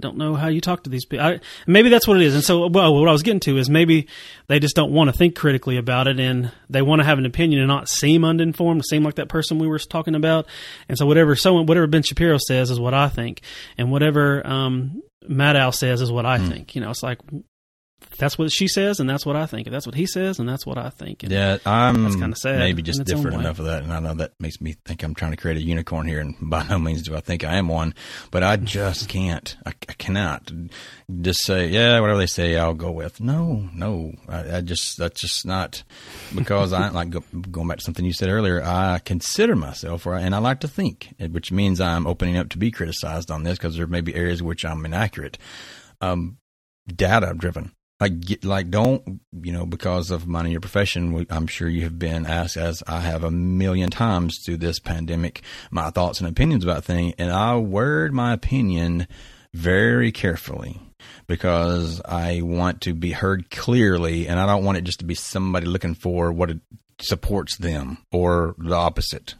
I don't know how you talk to these people. I, maybe that's what it is. And so, well, what I was getting to is maybe they just don't want to think critically about it, and they want to have an opinion and not seem uninformed, seem like that person we were talking about. And so, whatever someone, whatever Ben Shapiro says is what I think, and whatever um, Maddow says is what I think. You know, it's like that's what she says, and that's what I think. And that's what he says, and that's what I think. And Yeah, I'm That's kinda sad maybe just different enough of that, and I know that makes me think I'm trying to create a unicorn here, and by no means do I think I am one, but I just (laughs) can't. I, I cannot just say, yeah, whatever they say, I'll go with. No, no, I, I just that's just not because I (laughs) like go, going back to something you said earlier. I consider myself, and I like to think, which means I'm opening up to be criticized on this because there may be areas which I'm inaccurate. Um, data driven. Like, get, like, don't you know? Because of money, your profession, I'm sure you have been asked, as I have a million times through this pandemic, my thoughts and opinions about things, and I word my opinion very carefully because I want to be heard clearly, and I don't want it just to be somebody looking for what supports them or the opposite.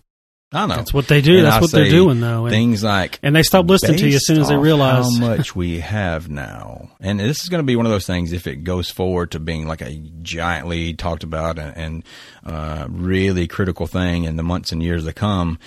I know that's what they do. And that's I what they're doing, though. And, Things like and they stop listening to you as soon as they realize how much we have now. And this is going to be one of those things if it goes forward to being like a giantly talked about and, and uh, really critical thing in the months and years to come.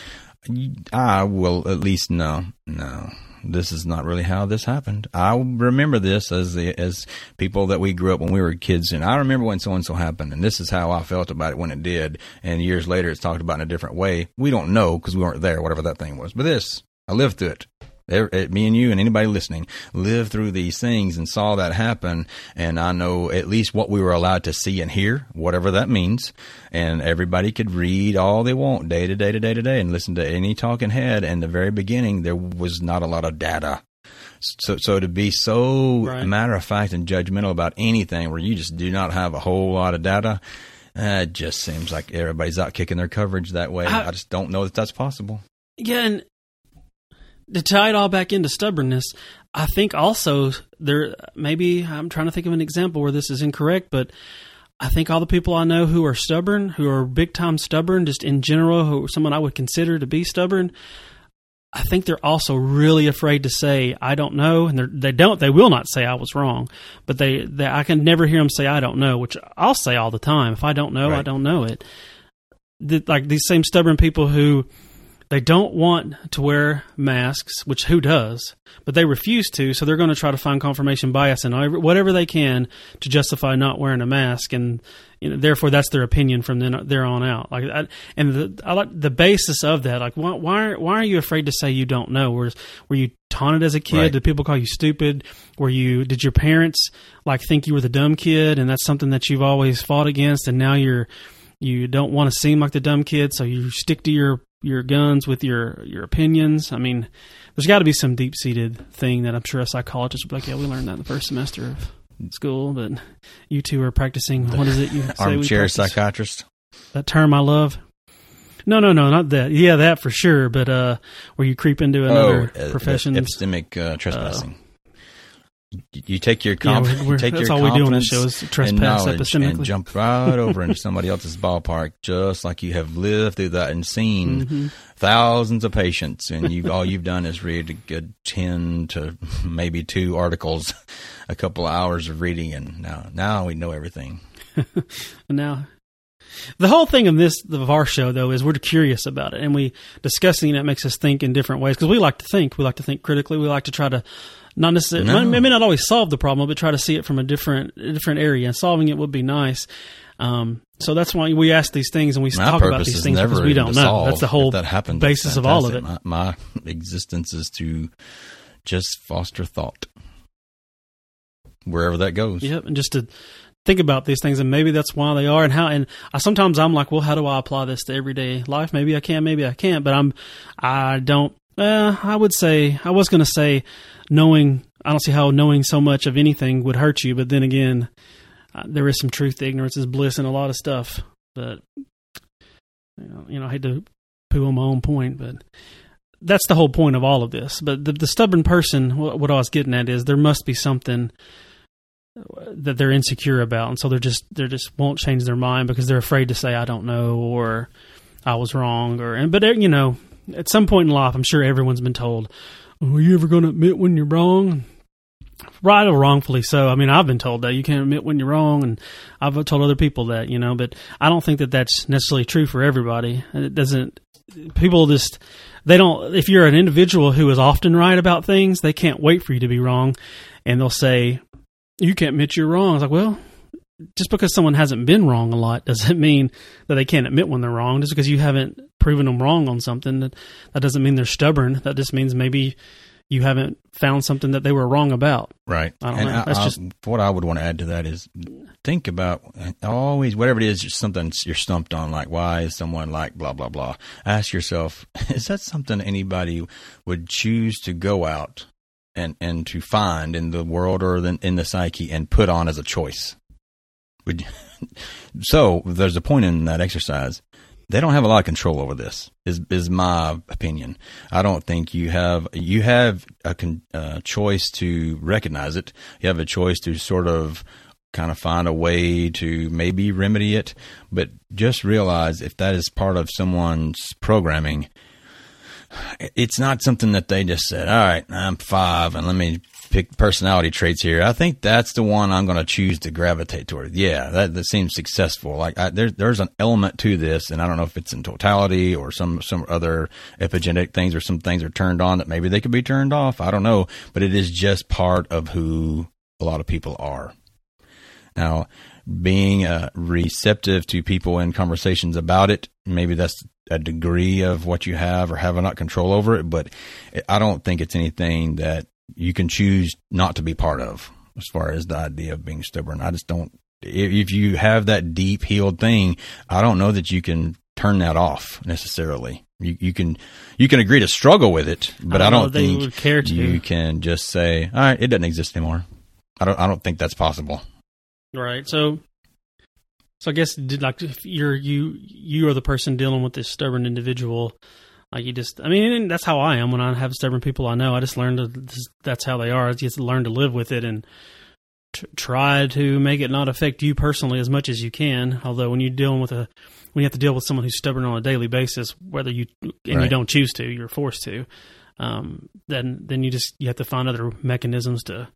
I will at least know. No, this is not really how this happened. I remember this as the as people that we grew up when we were kids, and I remember when so and so happened, and this is how I felt about it when it did. And years later, it's talked about in a different way. We don't know because we weren't there, whatever that thing was. But this, I lived through it. Eh, Me and you and anybody listening lived through these things and saw that happen, and I know at least what we were allowed to see and hear, whatever that means. And everybody could read all they want day to day to day to day and listen to any talking head. And the very beginning, there was not a lot of data. So, so to be so Right. matter of fact and judgmental about anything where you just do not have a whole lot of data, uh, it just seems like everybody's out kicking their coverage that way. I- I just don't know that that's possible. Yeah, and to tie it all back into stubbornness, I think also there maybe I'm trying to think of an example where this is incorrect, but I think all the people I know who are stubborn, who are big time stubborn, just in general, who someone I would consider to be stubborn, I think they're also really afraid to say I don't know, and they're- don't. They will not say I was wrong, but they, they I can never hear them say I don't know, which I'll say all the time. If I don't know, I don't know it. The, like these same stubborn people who they don't want to wear masks, which who does, but they refuse to, so they're going to try to find confirmation bias and whatever they can to justify not wearing a mask, and you know, therefore that's their opinion from then there on out. Like, I, and the I like the basis of that. Like, why why, why are you afraid to say you don't know? Were were you taunted as a kid? Right. Did people call you stupid? Were you did your parents like think you were the dumb kid, and that's something that you've always fought against, and now you're you don't want to seem like the dumb kid, so you stick to your your guns with your your opinions. I mean, there's got to be some deep seated thing that I'm sure a psychologist would be like, yeah, we learned that in the first semester of school, but you two are practicing. What is it you say Armchair psychiatrist. That term I love. No, no, no, not that. Yeah, that for sure. But uh, where you creep into another oh, uh, profession. epistemic uh, trespassing. You take your Yeah, conf- we're- we're- you take that's your all we do on this show is trespass epistemically. and jump right over into somebody else's ballpark, just like you have lived through that and seen Mm-hmm. thousands of patients, and you all you've done is read a good ten to maybe two articles, a couple of hours of reading, and now now we know everything. And (laughs) now, the whole thing of this of our show though is we're curious about it, and we discussing it makes us think in different ways because we like to think. We like to think critically. We like to try to not necessarily No. may may not always solve the problem, but try to see it from a different different area. And solving it would be nice. Um, so that's why we ask these things and we My talk about these things because we don't know. That's the whole that happens, basis of all of it. My, my existence is to just foster thought wherever that goes. Yep, and just to think about these things and maybe that's why they are and how and I, sometimes I'm like, well, how do I apply this to everyday life? Maybe I can, maybe I can't, but I'm I don't. Uh, I would say I was going to say knowing. I don't see how knowing so much of anything would hurt you, but then again, uh, there is some truth ignorance is bliss in a lot of stuff. But you know, you know I hate to poo on my own point, but that's the whole point of all of this. But the, the stubborn person, what, what I was getting at is there must be something that they're insecure about, and so they're just they just won't change their mind because they're afraid to say I don't know or I was wrong or and but you know at some point in life I'm sure everyone's been told, "Are you ever going to admit when you're wrong?" Right or wrongfully so. I mean, I've been told that you can't admit when you're wrong, and I've told other people that, you know. But I don't think that that's necessarily true for everybody. It doesn't. People just they don't. If you're an individual who is often right about things, they can't wait for you to be wrong, and they'll say, "You can't admit you're wrong." It's like, well, just because someone hasn't been wrong a lot doesn't (laughs) mean that they can't admit when they're wrong. Just because you haven't proven them wrong on something, that, that doesn't mean they're stubborn. That just means maybe you haven't found something that they were wrong about. Right. I don't and know. That's I- just- what I would want to add to that is think about always whatever it is, something you're stumped on. Like, why is someone like blah blah blah? Ask yourself, (laughs) is that something anybody would choose to go out and and to find in the world or in, in the psyche and put on as a choice? You- (laughs) so there's a point in that exercise. They don't have a lot of control over this. Is is my opinion. I don't think you have you have a con, uh, choice to recognize it. You have a choice to sort of kind of find a way to maybe remedy it, but just realize if that is part of someone's programming, it's not something that they just said, all right, I'm five and let me pick personality traits here. I think that's the one I'm going to choose to gravitate toward. Yeah, that, that seems successful. Like I, there, there's an element to this and I don't know if it's in totality or some, some other epigenetic things or some things are turned on that maybe they could be turned off. I don't know, but it is just part of who a lot of people are. Now, being uh, receptive to people in conversations about it, maybe that's a degree of what you have or have not control over it, but I don't think it's anything that you can choose not to be part of as far as the idea of being stubborn. I just don't, if you have that deep healed thing, I don't know that you can turn that off necessarily. You, you can you can agree to struggle with it, but I I don't know don't, if they think care to. you can just say, "All right, it doesn't exist anymore." I don't I don't think that's possible. Right. So, so I guess did like if you're you you are the person dealing with this stubborn individual. Like you just, I mean, that's how I am when I have stubborn people I know. I just learn to. That's how they are. You just learn to live with it and t- try to make it not affect you personally as much as you can. Although when you're dealing with a, when you have to deal with someone who's stubborn on a daily basis, whether you and you don't choose to, you're forced to. Um, then then you just you have to find other mechanisms to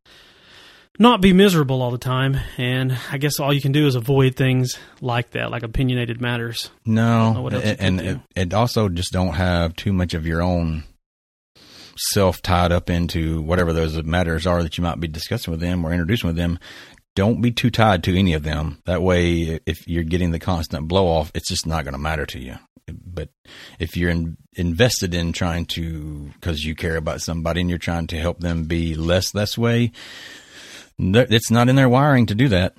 not be miserable all the time. And I guess all you can do is avoid things like that, like opinionated matters. No, you and it, also just don't have too much of your own self tied up into whatever those matters are that you might be discussing with them or introducing with them. Don't be too tied to any of them. That way, if you're getting the constant blow off, it's just not going to matter to you. But if you're in, invested in trying to, because you care about somebody and you're trying to help them be less this way, it's not in their wiring to do that.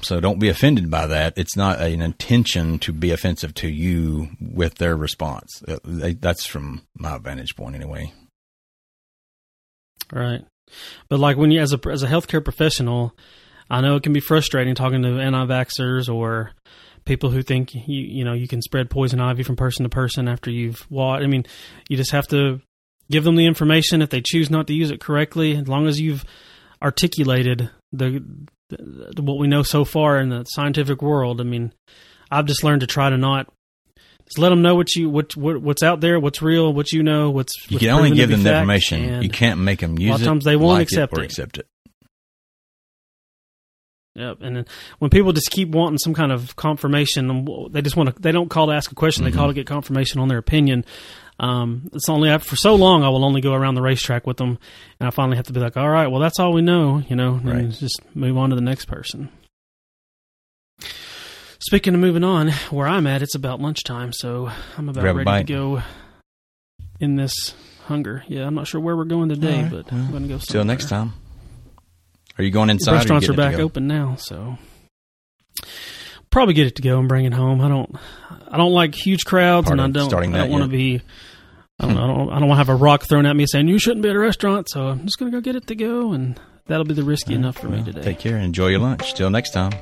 So don't be offended by that. It's not an intention to be offensive to you with their response. Uh, That's from my vantage point, anyway. Right. But like when you, as a, as a healthcare professional, I know it can be frustrating talking to anti-vaxxers or people who think you, you know, you can spread poison ivy from person to person after you've watched. I mean, you just have to give them the information if they choose not to use it correctly, as long as you've articulated the, the what we know so far in the scientific world. I mean, I've just learned to try to not just let them know what you what, what what's out there, what's real, what you know, what's You what's can only give them the information. You can't make them use lot it. times they won't like accept or it. accept it. Yep, and then when people just keep wanting some kind of confirmation, they just want to. They don't call to ask a question; they mm-hmm. call to get confirmation on their opinion. Um, it's only after for so long I will only go around the racetrack with them, and I finally have to be like, "All right, well, that's all we know," you know, and Right. just move on to the next person. Speaking of moving on, where I'm at, it's about lunchtime, so I'm about Grab ready to go in this hunger. Yeah, I'm not sure where we're going today, right, but well, I'm going to go. Till next time. Are you going inside? The restaurants are back open now, so probably get it to go and bring it home. I don't, I don't like huge crowds, Part and I don't, I don't want to be. I don't, know, I don't, I don't want to have a rock thrown at me saying you shouldn't be at a restaurant. So I'm just going to go get it to go, and that'll be the risky enough for me today. Take care. Enjoy your lunch. Till next time.